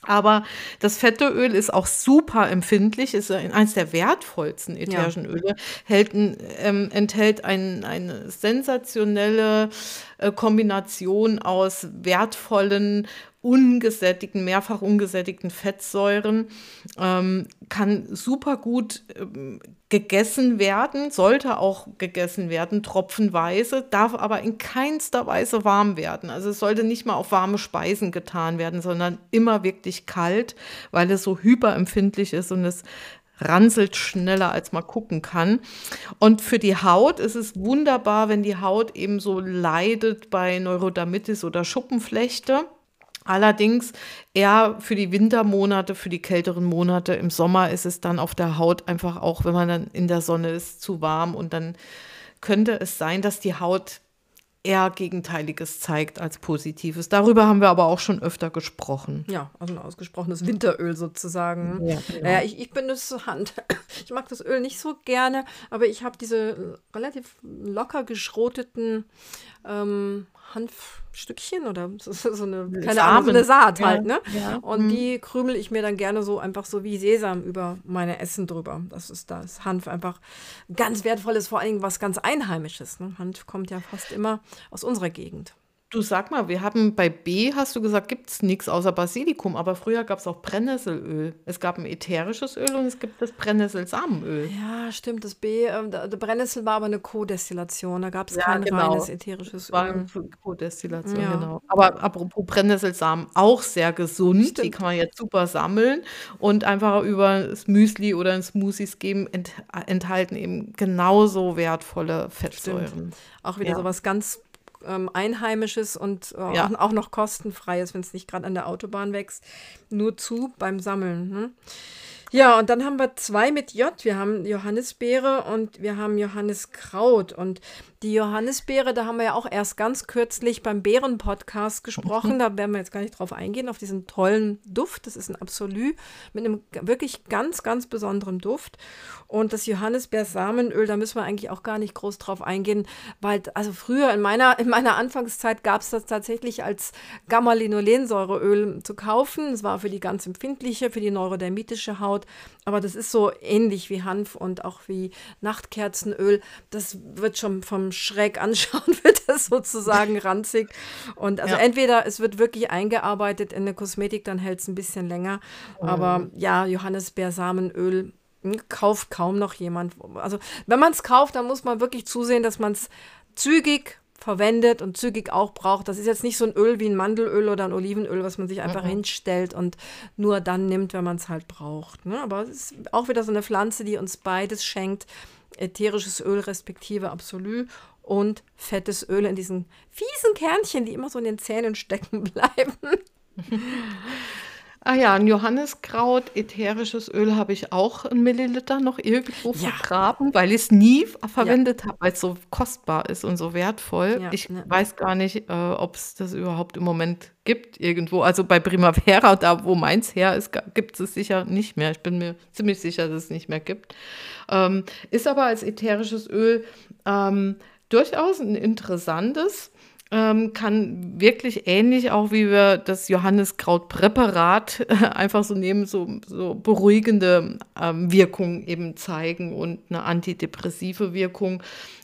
Aber das fette Öl ist auch super empfindlich, ist eines der wertvollsten ätherischen Öle, hält, ähm, enthält ein, eine sensationelle äh, Kombination aus wertvollen ungesättigten, mehrfach ungesättigten Fettsäuren, ähm, kann super gut ähm, gegessen werden, sollte auch gegessen werden, tropfenweise, darf aber in keinster Weise warm werden. Also es sollte nicht mal auf warme Speisen getan werden, sondern immer wirklich kalt, weil es so hyperempfindlich ist und es ranselt schneller, als man gucken kann. Und für die Haut ist es wunderbar, wenn die Haut eben so leidet bei Neurodermitis oder Schuppenflechte Allerdings eher für die Wintermonate, für die kälteren Monate. Im Sommer ist es dann auf der Haut einfach auch, wenn man dann in der Sonne ist, zu warm und dann könnte es sein, dass die Haut eher Gegenteiliges zeigt als Positives. Darüber haben wir aber auch schon öfter gesprochen.
Ja, also ein ausgesprochenes Winteröl sozusagen. Ja, genau. naja, ich, ich benutze Hand. Ich mag das Öl nicht so gerne, aber ich habe diese relativ locker geschroteten ähm, Hanfstückchen oder so, so eine, keine Ahnung, so eine Saat ja, halt, ne? Ja. Und mhm. die krümel ich mir dann gerne so einfach so wie Sesam über meine Essen drüber. Das ist das Hanf einfach ganz wertvolles, vor allen Dingen was ganz Einheimisches. Ne? Hanf kommt ja fast immer aus unserer Gegend.
Du sag mal, wir haben bei B, hast du gesagt, gibt es nichts außer Basilikum, aber früher gab es auch Brennnesselöl. Es gab ein ätherisches Öl und es gibt das Brennnesselsamenöl.
Ja, stimmt, das B, äh, der Brennnessel war aber eine Co-Destillation, da gab es ja, kein genau. reines ätherisches Öl. War eine
Co-Destillation, ja. genau. Aber apropos Brennnesselsamen, auch sehr gesund, stimmt. die kann man jetzt super sammeln und einfach über das Müsli oder ein Smoothies geben, ent enthalten eben genauso wertvolle Fettsäuren. Stimmt.
Auch wieder ja. so was ganz ähm, Einheimisches und äh, ja. auch, noch kostenfreies, wenn es nicht gerade an der Autobahn wächst, nur zu beim Sammeln. Hm? Ja, und dann haben wir zwei mit J. Wir haben Johannisbeere und wir haben Johanniskraut. Und die Johannisbeere, da haben wir ja auch erst ganz kürzlich beim Beeren-Podcast gesprochen. Da werden wir jetzt gar nicht drauf eingehen, auf diesen tollen Duft. Das ist ein Absolut mit einem wirklich ganz, ganz besonderen Duft. Und das Johannisbeersamenöl, da müssen wir eigentlich auch gar nicht groß drauf eingehen, weil, also früher in meiner, in meiner Anfangszeit gab es das tatsächlich als Gamma-Linolensäureöl zu kaufen. Es war für die ganz empfindliche, für die neurodermitische Haut. Aber das ist so ähnlich wie Hanf und auch wie Nachtkerzenöl. Das wird schon vom schräg anschauen, wird das sozusagen ranzig. Und also ja. entweder es wird wirklich eingearbeitet in eine Kosmetik, dann hält es ein bisschen länger. Mhm. Aber ja, Johannisbeersamenöl hm, kauft kaum noch jemand. Also wenn man es kauft, dann muss man wirklich zusehen, dass man es zügig verwendet und zügig auch braucht. Das ist jetzt nicht so ein Öl wie ein Mandelöl oder ein Olivenöl, was man sich einfach mhm. hinstellt und nur dann nimmt, wenn man es halt braucht. Ne? Aber es ist auch wieder so eine Pflanze, die uns beides schenkt ätherisches Öl respektive Absolut und fettes Öl in diesen fiesen Kernchen, die immer so in den Zähnen stecken bleiben.
Ah ja, ein Johanniskraut, ätherisches Öl habe ich auch ein Milliliter noch irgendwo ja. vergraben, weil ich es nie verwendet ja. habe, weil es so kostbar ist und so wertvoll. Ja, ich weiß gar nicht, äh, ob es das überhaupt im Moment gibt irgendwo. Also bei Primavera, da wo meins her ist, gibt es sicher nicht mehr. Ich bin mir ziemlich sicher, dass es nicht mehr gibt. Ähm, ist aber als ätherisches Öl ähm, durchaus ein interessantes ähm, kann wirklich ähnlich auch wie wir das Johanniskrautpräparat einfach so nehmen, so, so beruhigende ähm, Wirkung eben zeigen und eine antidepressive Wirkung.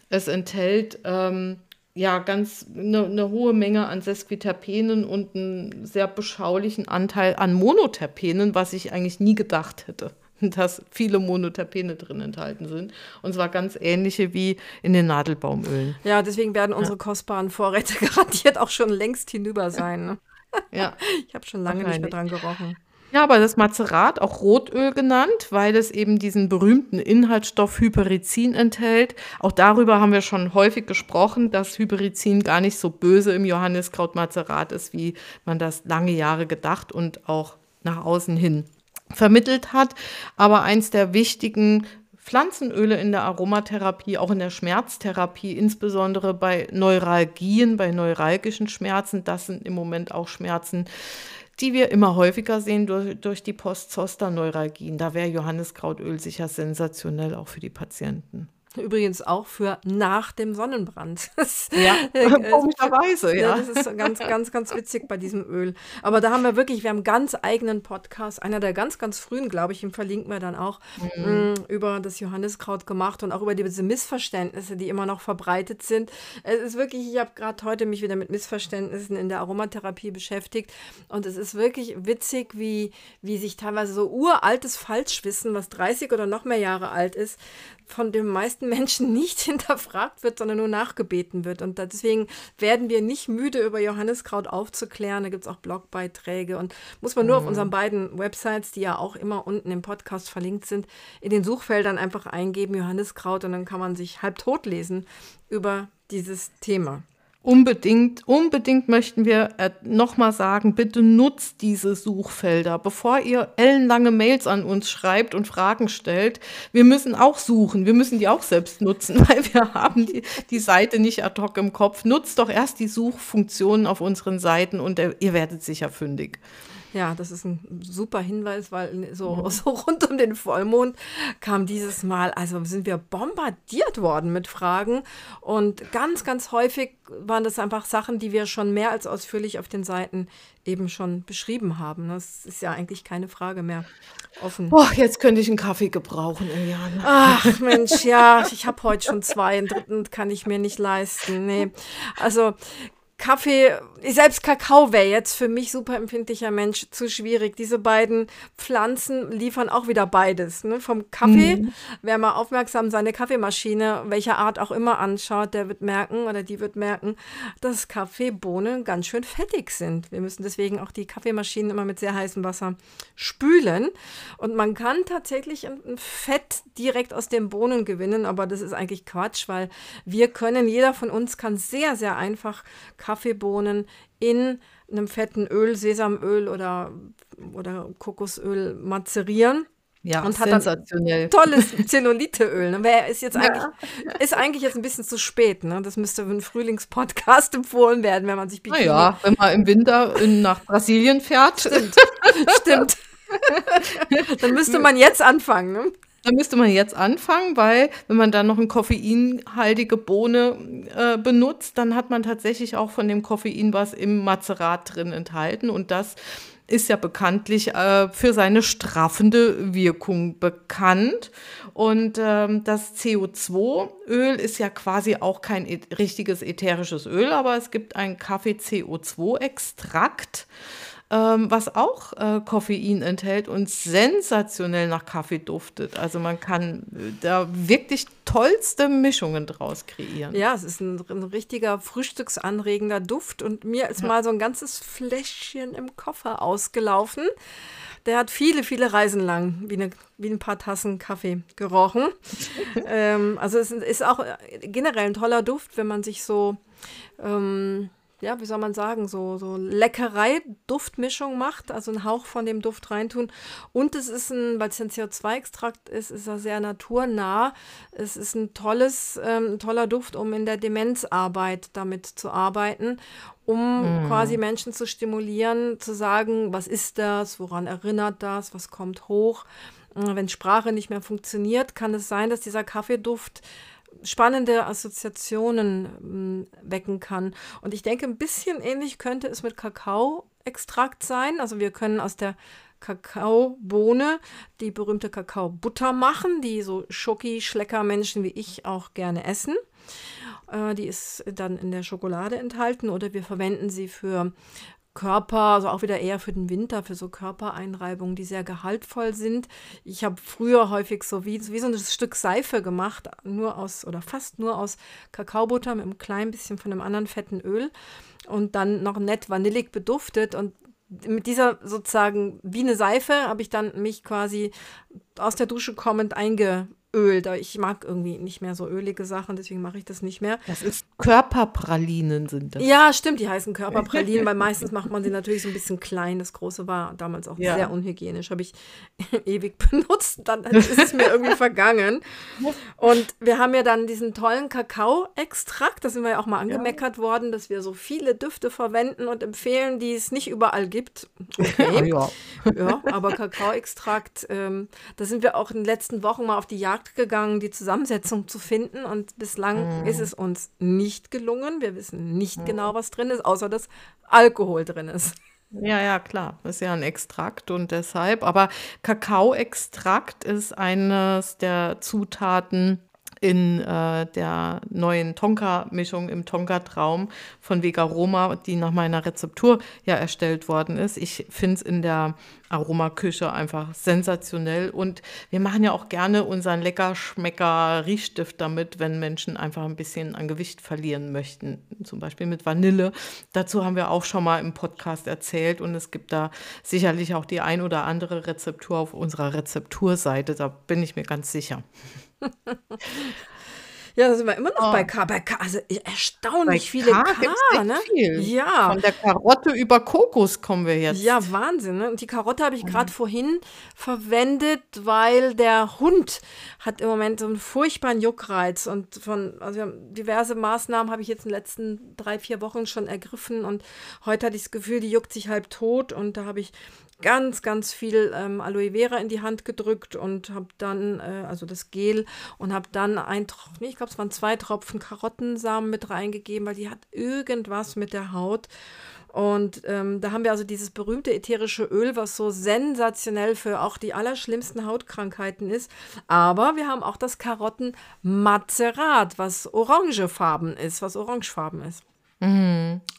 Es enthält ähm, ja ganz eine, eine, hohe Menge an Sesquiterpenen und einen sehr beschaulichen Anteil an Monoterpenen, was ich eigentlich nie gedacht hätte dass viele Monoterpene drin enthalten sind. Und zwar ganz ähnliche wie in den Nadelbaumölen.
Ja, deswegen werden unsere kostbaren Vorräte garantiert auch schon längst hinüber sein. Ne? Ja. Ich habe schon lange nicht mehr dran gerochen.
Ja, aber das Mazerat, auch Rotöl genannt, weil es eben diesen berühmten Inhaltsstoff Hyperizin enthält. Auch darüber haben wir schon häufig gesprochen, dass Hyperizin gar nicht so böse im Johanniskraut-Mazerat ist, wie man das lange Jahre gedacht und auch nach außen hin vermittelt hat, aber eins der wichtigen Pflanzenöle in der Aromatherapie, auch in der Schmerztherapie, insbesondere bei Neuralgien, bei neuralgischen Schmerzen. Das sind im Moment auch Schmerzen, die wir immer häufiger sehen durch, durch die Post-Zoster-Neuralgien. Da wäre Johanniskrautöl sicher sensationell auch für die Patienten.
Übrigens auch für nach dem Sonnenbrand.
ja,
äh,
komischerweise,
ja.
ja.
Das ist ganz, ganz, ganz witzig bei diesem Öl. Aber da haben wir wirklich, wir haben einen ganz eigenen Podcast, einer der ganz, ganz frühen, glaube ich, den verlinken wir dann auch, mh, über das Johanniskraut gemacht und auch über diese Missverständnisse, die immer noch verbreitet sind. Es ist wirklich, ich habe gerade heute mich wieder mit Missverständnissen in der Aromatherapie beschäftigt und es ist wirklich witzig, wie, wie sich teilweise so uraltes Falschwissen, was 30 oder noch mehr Jahre alt ist, von den meisten Menschen nicht hinterfragt wird, sondern nur nachgebeten wird. Und deswegen werden wir nicht müde, über Johanniskraut aufzuklären. Da gibt es auch Blogbeiträge und muss man nur auf unseren beiden Websites, die ja auch immer unten im Podcast verlinkt sind, in den Suchfeldern einfach eingeben Johanniskraut und dann kann man sich halb tot lesen über dieses Thema.
Unbedingt, unbedingt möchten wir äh, nochmal sagen, bitte nutzt diese Suchfelder, bevor ihr ellenlange Mails an uns schreibt und Fragen stellt. Wir müssen auch suchen, wir müssen die auch selbst nutzen, weil wir haben die, die Seite nicht ad hoc im Kopf. Nutzt doch erst die Suchfunktionen auf unseren Seiten und äh, ihr werdet sicher fündig.
Ja, das ist ein super Hinweis, weil so, so rund um den Vollmond kam dieses Mal, also sind wir bombardiert worden mit Fragen und ganz, ganz häufig waren das einfach Sachen, die wir schon mehr als ausführlich auf den Seiten eben schon beschrieben haben. Das ist ja eigentlich keine Frage mehr offen.
Boah, jetzt könnte ich einen Kaffee gebrauchen, Eliane.
Ach Mensch, ja, ich habe heute schon zwei, einen dritten kann ich mir nicht leisten. Nee, also Kaffee, selbst Kakao wäre jetzt für mich super empfindlicher Mensch zu schwierig. Diese beiden Pflanzen liefern auch wieder beides. Ne? Vom Kaffee, mhm. wer mal aufmerksam seine Kaffeemaschine, welcher Art auch immer anschaut, der wird merken oder die wird merken, dass Kaffeebohnen ganz schön fettig sind. Wir müssen deswegen auch die Kaffeemaschinen immer mit sehr heißem Wasser spülen. Und man kann tatsächlich ein Fett direkt aus den Bohnen gewinnen, aber das ist eigentlich Quatsch, weil wir können, jeder von uns kann sehr, sehr einfach Kaffee Kaffeebohnen in einem fetten Öl, Sesamöl oder, oder Kokosöl mazerieren.
Ja,
und
sensationell.
Hat tolles Zelluliteöl. Ne? Wer ist jetzt eigentlich, ja. ist eigentlich jetzt ein bisschen zu spät. Ne? Das müsste für einen Frühlingspodcast empfohlen werden, wenn man sich
Bikini... Naja, wenn man im Winter in, nach Brasilien fährt.
Stimmt, stimmt. Dann müsste man jetzt anfangen. Ne?
Da müsste man jetzt anfangen, weil wenn man dann noch eine koffeinhaltige Bohne äh, benutzt, dann hat man tatsächlich auch von dem Koffein was im Mazerat drin enthalten und das ist ja bekanntlich äh, für seine straffende Wirkung bekannt. Und ähm, das CO2-Öl ist ja quasi auch kein e richtiges ätherisches Öl, aber es gibt ein Kaffee-CO2-Extrakt ähm, was auch äh, Koffein enthält und sensationell nach Kaffee duftet. Also man kann äh, da wirklich tollste Mischungen draus kreieren.
Ja, es ist ein, ein richtiger frühstücksanregender Duft und mir ist ja. mal so ein ganzes Fläschchen im Koffer ausgelaufen. Der hat viele, viele Reisen lang wie, eine, wie ein paar Tassen Kaffee gerochen. ähm, also es ist auch generell ein toller Duft, wenn man sich so ähm, ja, wie soll man sagen, so, so Leckerei-Duftmischung macht, also einen Hauch von dem Duft reintun. Und es ist ein, weil es ein CO2-Extrakt ist, ist er sehr naturnah. Es ist ein tolles, ähm, toller Duft, um in der Demenzarbeit damit zu arbeiten, um mhm. quasi Menschen zu stimulieren, zu sagen, was ist das, woran erinnert das, was kommt hoch. Wenn Sprache nicht mehr funktioniert, kann es sein, dass dieser Kaffeeduft spannende Assoziationen hm, wecken kann. Und ich denke, ein bisschen ähnlich könnte es mit Kakaoextrakt sein. Also wir können aus der Kakaobohne die berühmte Kakaobutter machen, die so Schoki-Schlecker-Menschen wie ich auch gerne essen. Äh, die ist dann in der Schokolade enthalten oder wir verwenden sie für Körper, also auch wieder eher für den Winter, für so Körpereinreibungen, die sehr gehaltvoll sind. Ich habe früher häufig so wie, wie so ein Stück Seife gemacht, nur aus oder fast nur aus Kakaobutter mit einem kleinen bisschen von einem anderen fetten Öl und dann noch nett vanillig beduftet und mit dieser sozusagen wie eine Seife habe ich dann mich quasi aus der Dusche kommend einge Öl. Da ich mag irgendwie nicht mehr so ölige Sachen, deswegen mache ich das nicht mehr.
Das ist Körperpralinen sind das.
Ja, stimmt, die heißen Körperpralinen, weil meistens macht man sie natürlich so ein bisschen klein. Das große war damals auch ja. sehr unhygienisch, habe ich ewig benutzt. Dann ist es mir irgendwie vergangen. Und wir haben ja dann diesen tollen Kakao-Extrakt, da sind wir ja auch mal angemeckert ja. worden, dass wir so viele Düfte verwenden und empfehlen, die es nicht überall gibt. Okay. Ja, Ja, aber Kakaoextrakt, ähm, da sind wir auch in den letzten Wochen mal auf die Jagd gegangen, die Zusammensetzung zu finden. Und bislang mm. ist es uns nicht gelungen. Wir wissen nicht mm. genau, was drin ist, außer dass Alkohol drin ist.
Ja, ja, klar. Das ist ja ein Extrakt und deshalb. Aber Kakaoextrakt ist eines der Zutaten, in äh, der neuen Tonka-Mischung im Tonka-Traum von Vega Roma, die nach meiner Rezeptur ja erstellt worden ist. Ich finde es in der Aromaküche einfach sensationell und wir machen ja auch gerne unseren lecker Schmecker Riechstift damit, wenn Menschen einfach ein bisschen an Gewicht verlieren möchten, zum Beispiel mit Vanille. Dazu haben wir auch schon mal im Podcast erzählt und es gibt da sicherlich auch die ein oder andere Rezeptur auf unserer Rezepturseite, da bin ich mir ganz sicher.
Ja, da sind wir immer noch oh. bei K. Bei K. Also erstaunlich bei viele K. K ne?
Viel. Ja. Von der Karotte über Kokos kommen wir jetzt.
Ja, Wahnsinn. Ne? Und die Karotte habe ich gerade mhm. vorhin verwendet, weil der Hund hat im Moment so einen furchtbaren Juckreiz. Und von, also diverse Maßnahmen habe ich jetzt in den letzten drei, vier Wochen schon ergriffen. Und heute hatte ich das Gefühl, die juckt sich halb tot. Und da habe ich ganz, ganz viel ähm, Aloe Vera in die Hand gedrückt und habe dann, äh, also das Gel, und habe dann ein Tropfen, ich glaube, es waren zwei Tropfen Karottensamen mit reingegeben, weil die hat irgendwas mit der Haut. Und ähm, da haben wir also dieses berühmte ätherische Öl, was so sensationell für auch die allerschlimmsten Hautkrankheiten ist. Aber wir haben auch das Karottenmazerat, was orangefarben ist, was orangefarben ist.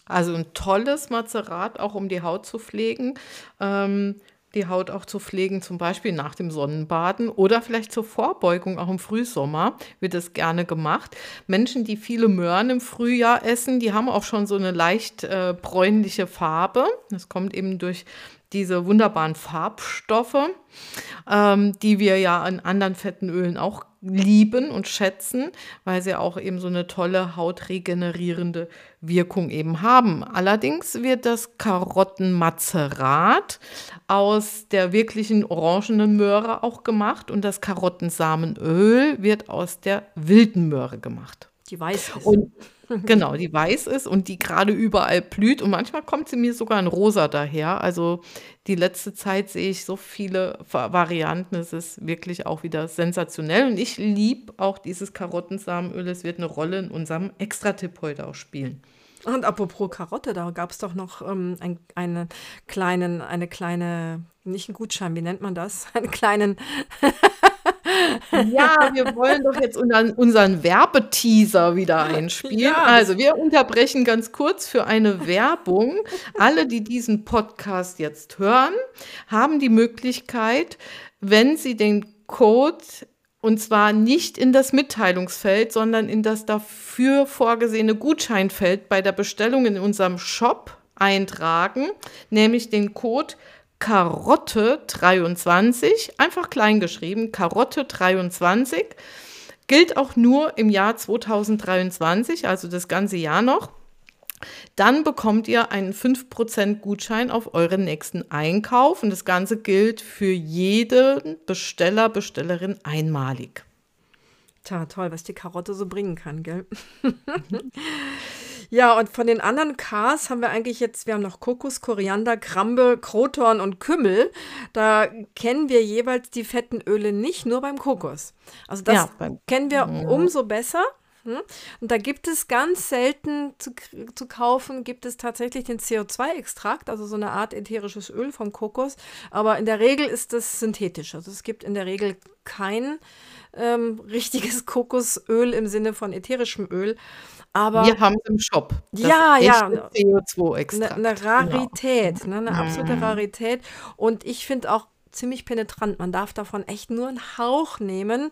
Also ein tolles Mazerat, auch um die Haut zu pflegen. Ähm, die Haut auch zu pflegen, zum Beispiel nach dem Sonnenbaden oder vielleicht zur Vorbeugung, auch im Frühsommer wird das gerne gemacht. Menschen, die viele Möhren im Frühjahr essen, die haben auch schon so eine leicht äh, bräunliche Farbe. Das kommt eben durch diese wunderbaren Farbstoffe, ähm, die wir ja an anderen fetten Ölen auch lieben und schätzen, weil sie auch eben so eine tolle hautregenerierende Wirkung eben haben. Allerdings wird das Karottenmazerat aus der wirklichen orangenen Möhre auch gemacht und das Karottensamenöl wird aus der wilden Möhre gemacht.
Die weiß
ist. Und Genau, die weiß ist und die gerade überall blüht. Und manchmal kommt sie mir sogar in rosa daher. Also die letzte Zeit sehe ich so viele Varianten. Es ist wirklich auch wieder sensationell. Und ich liebe auch dieses Karottensamenöl. Es wird eine Rolle in unserem Extra-Tipp heute auch spielen.
Und apropos Karotte, da gab es doch noch ähm, ein, einen kleinen, eine kleine, nicht einen Gutschein, wie nennt man das? Einen kleinen
ja, wir wollen doch jetzt unseren, unseren Werbeteaser wieder einspielen. Ja, also, wir unterbrechen ganz kurz für eine Werbung. Alle, die diesen Podcast jetzt hören, haben die Möglichkeit, wenn sie den Code und zwar nicht in das Mitteilungsfeld, sondern in das dafür vorgesehene Gutscheinfeld bei der Bestellung in unserem Shop eintragen, nämlich den Code Karotte 23, einfach klein geschrieben, Karotte 23, gilt auch nur im Jahr 2023, also das ganze Jahr noch. Dann bekommt ihr einen 5% Gutschein auf euren nächsten Einkauf und das Ganze gilt für jeden Besteller, Bestellerin einmalig.
Tja, toll, was die Karotte so bringen kann, gell? Ja, und von den anderen Ks haben wir eigentlich jetzt, wir haben noch Kokos, Koriander, Krambe, Kroton und Kümmel. Da kennen wir jeweils die fetten Öle nicht, nur beim Kokos. Also das ja, kennen wir umso besser. Und da gibt es ganz selten zu, zu kaufen, gibt es tatsächlich den CO2-Extrakt, also so eine Art ätherisches Öl vom Kokos. Aber in der Regel ist das synthetisch. Also es gibt in der Regel kein ähm, richtiges Kokosöl im Sinne von ätherischem Öl. Aber
wir haben es im Shop.
ja, ja. CO2-Extrakt. Eine, eine Rarität, genau. ne, eine absolute mhm. Rarität. Und ich finde auch ziemlich penetrant. Man darf davon echt nur einen Hauch nehmen,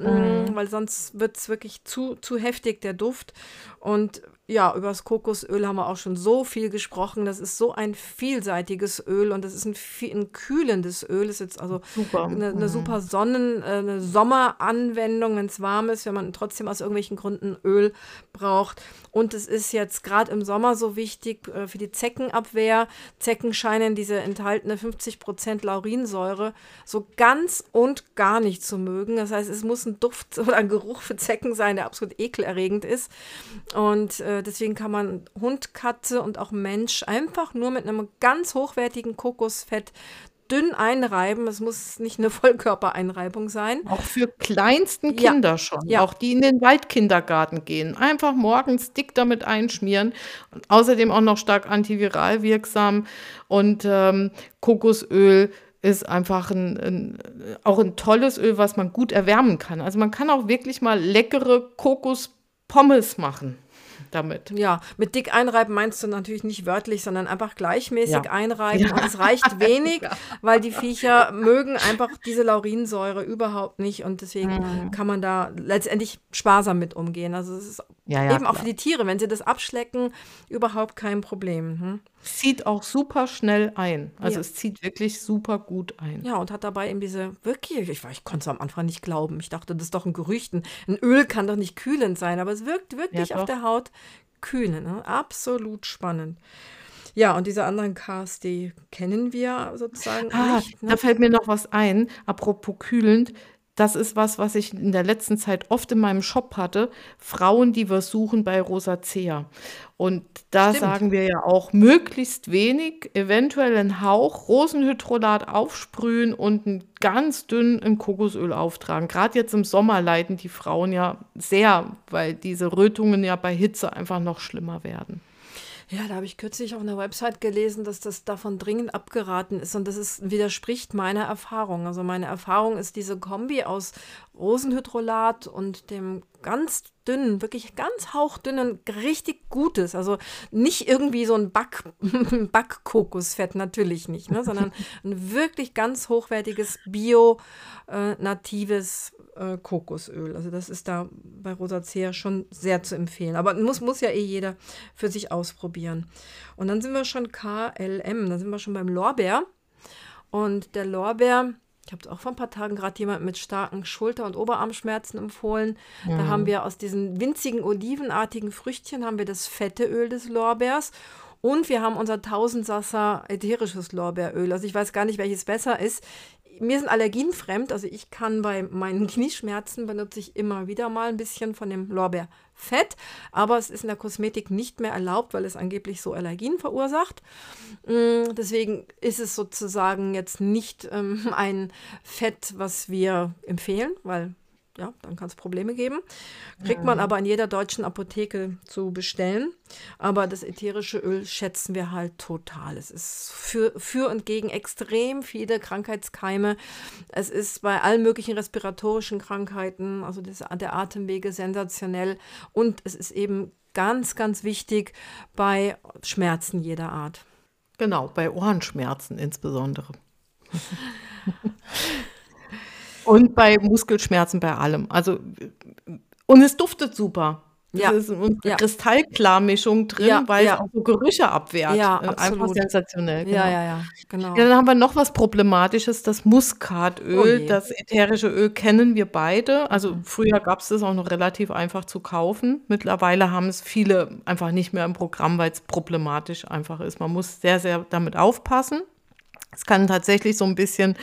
mhm. weil sonst wird es wirklich zu, zu heftig, der Duft. Und ja, über das Kokosöl haben wir auch schon so viel gesprochen. Das ist so ein vielseitiges Öl und das ist ein, ein kühlendes Öl. Das ist jetzt also super. Eine, eine mhm. super Sonnen-, äh, eine Sommeranwendung, wenn es warm ist, wenn man trotzdem aus irgendwelchen Gründen Öl braucht. Und es ist jetzt gerade im Sommer so wichtig äh, für die Zeckenabwehr. Zecken scheinen diese enthaltene 50% Laurinsäure so ganz und gar nicht zu mögen. Das heißt, es muss ein Duft oder ein Geruch für Zecken sein, der absolut ekelerregend ist. Und äh, deswegen kann man Hund, Katze und auch Mensch einfach nur mit einem ganz hochwertigen Kokosfett dünn einreiben. Es muss nicht eine Vollkörpereinreibung sein.
Auch für kleinsten
Ja.
Kinder schon,
Ja.
auch die in den Waldkindergarten gehen. Einfach morgens dick damit einschmieren. Und außerdem auch noch stark antiviral wirksam. Und ähm, Kokosöl ist einfach ein, ein, auch ein tolles Öl, was man gut erwärmen kann. Also man kann auch wirklich mal leckere Kokospommes machen damit.
Ja, mit dick einreiben meinst du natürlich nicht wörtlich, sondern einfach gleichmäßig
Ja.
einreiben. Und es reicht wenig, weil die Viecher mögen einfach diese Laurinsäure überhaupt nicht. Und deswegen
Mhm.
kann man da letztendlich sparsam mit umgehen. Also es ist
Ja, ja,
eben auch
klar.
für die Tiere, wenn sie das abschlecken, überhaupt kein Problem. Hm?
Zieht auch super schnell ein. Also
Ja.
es zieht wirklich super gut ein.
Ja, und hat dabei eben diese wirklich, ich, ich konnte es am Anfang nicht glauben. Ich dachte, das ist doch ein Gerücht. Ein Öl kann doch nicht kühlend sein, aber es wirkt wirklich auf der Haut kühlend. Ne? Absolut spannend. Ja, und diese anderen Cars, die kennen wir sozusagen
Ah,
nicht. Ne?
da fällt mir noch was ein, apropos kühlend. Das ist was, was ich in der letzten Zeit oft in meinem Shop hatte. Frauen, die wir suchen bei Rosacea. Und da
Stimmt.
sagen wir ja auch, möglichst wenig, eventuell einen Hauch Rosenhydrolat aufsprühen und ein ganz dünn in Kokosöl auftragen. Gerade jetzt im Sommer leiden die Frauen ja sehr, weil diese Rötungen ja bei Hitze einfach noch schlimmer werden.
Ja, da habe ich kürzlich auf einer Website gelesen, dass das davon dringend abgeraten ist und das ist, widerspricht meiner Erfahrung. Also meine Erfahrung ist diese Kombi aus Rosenhydrolat und dem ganz dünnen, wirklich ganz hauchdünnen, richtig gutes, also nicht irgendwie so ein Back, Backkokosfett, natürlich nicht, ne, sondern ein wirklich ganz hochwertiges bio-natives äh, Kokosöl. Also das ist da bei Rosacea schon sehr zu empfehlen. Aber muss, muss ja eh jeder für sich ausprobieren. Und dann sind wir schon KLM, dann sind wir schon beim Lorbeer. Und der Lorbeer, ich habe es auch vor ein paar Tagen gerade jemand mit starken Schulter- und Oberarmschmerzen empfohlen. Da haben wir aus diesen winzigen olivenartigen Früchtchen haben wir das fette Öl des Lorbeers. Und wir haben unser Tausendsasser ätherisches Lorbeeröl. Also ich weiß gar nicht, welches besser ist. Mir sind Allergien fremd, also ich kann bei meinen Knieschmerzen benutze ich immer wieder mal ein bisschen von dem Lorbeerfett, aber es ist in der Kosmetik nicht mehr erlaubt, weil es angeblich so Allergien verursacht. Mm, Deswegen ist es sozusagen jetzt nicht ähm, ein Fett, was wir empfehlen, weil ja, dann kann es Probleme geben. Kriegt man aber in jeder deutschen Apotheke zu bestellen. Aber das ätherische Öl schätzen wir halt total. Es ist für, für und gegen extrem viele Krankheitskeime. Es ist bei allen möglichen respiratorischen Krankheiten, also das, der Atemwege sensationell. Und es ist eben ganz, ganz wichtig bei Schmerzen jeder Art.
Genau, bei Ohrenschmerzen insbesondere. und bei Muskelschmerzen bei allem. Also und es duftet super. Es
Ja,
ist in unserer
ja.
Kristallklarmischung drin,
Ja,
weil
ja.
es auch so Gerüche abwehrt.
Ja,
Äh, Einfach
absolut.
sensationell.
Ja,
genau.
ja, ja, genau.
Ja, dann haben wir noch was Problematisches, das Muskatöl.
Oh
das ätherische Öl kennen wir beide. Also früher gab es das auch noch relativ einfach zu kaufen. Mittlerweile haben es viele einfach nicht mehr im Programm, weil es problematisch einfach ist. Man muss sehr, sehr damit aufpassen. Es kann tatsächlich so ein bisschen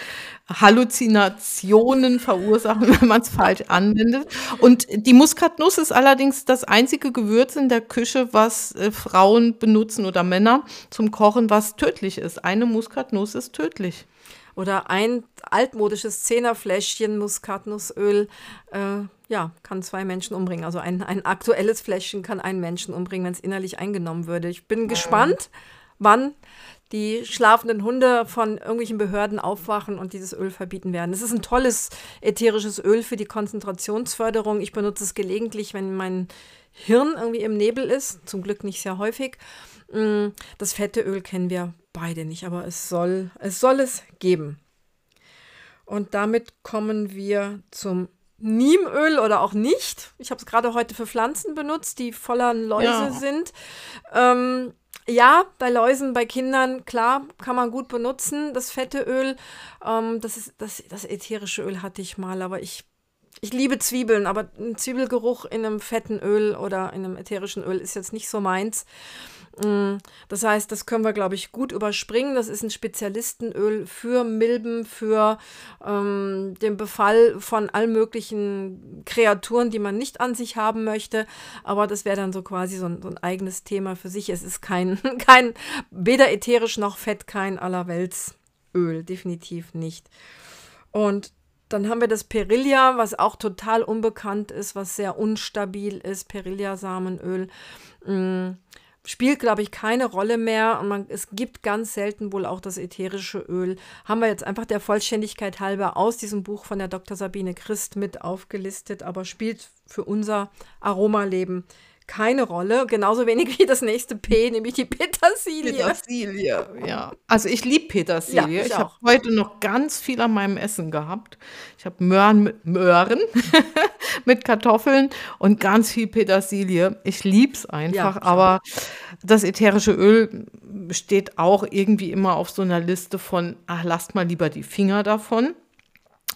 Halluzinationen verursachen, wenn man es falsch anwendet. Und die Muskatnuss ist allerdings das einzige Gewürz in der Küche, was äh, Frauen benutzen oder Männer zum Kochen, was tödlich ist. Eine Muskatnuss ist tödlich.
Oder ein altmodisches Zehnerfläschchen Muskatnussöl, äh, ja, kann zwei Menschen umbringen. Also ein, ein aktuelles Fläschchen kann einen Menschen umbringen, wenn es innerlich eingenommen würde. Ich bin gespannt, wann die schlafenden Hunde von irgendwelchen Behörden aufwachen und dieses Öl verbieten werden. Es ist ein tolles ätherisches Öl für die Konzentrationsförderung. Ich benutze es gelegentlich, wenn mein Hirn irgendwie im Nebel ist. Zum Glück nicht sehr häufig. Mm, Das fette Öl kennen wir beide nicht, aber es soll es, soll es geben. Und damit kommen wir zum Niemöl oder auch nicht. Ich habe es gerade heute für Pflanzen benutzt, die voller Läuse
Ja.
sind. Ähm, ja, bei Läusen, bei Kindern, klar, kann man gut benutzen, das fette Öl. Ähm, das, ist, das, das ätherische Öl hatte ich mal, aber ich, ich liebe Zwiebeln, aber ein Zwiebelgeruch in einem fetten Öl oder in einem ätherischen Öl ist jetzt nicht so meins. Mm, Das heißt, das können wir, glaube ich, gut überspringen. Das ist ein Spezialistenöl für Milben, für ähm, den Befall von allen möglichen Kreaturen, die man nicht an sich haben möchte. Aber das wäre dann so quasi so ein, so ein eigenes Thema für sich. Es ist kein, kein weder ätherisch noch fett, kein Allerweltsöl. Öl, definitiv nicht. Und dann haben wir das Perilla, was auch total unbekannt ist, was sehr unstabil ist, Perilla-Samenöl. Mm, spielt, glaube ich, keine Rolle mehr. Und man, es gibt ganz selten wohl auch das ätherische Öl. Haben wir jetzt einfach der Vollständigkeit halber aus diesem Buch von der Dr. Sabine Christ mit aufgelistet, aber spielt für unser Aromaleben keine Rolle, genauso wenig wie das nächste P, nämlich die Petersilie.
Petersilie, ja. Also ich liebe Petersilie. Ja, ich ich habe heute noch ganz viel an meinem Essen gehabt. Ich habe Möhren mit Möhren mit Kartoffeln und ganz viel Petersilie. Ich liebe es einfach, ja, aber das ätherische Öl steht auch irgendwie immer auf so einer Liste von, ach, lasst mal lieber die Finger davon.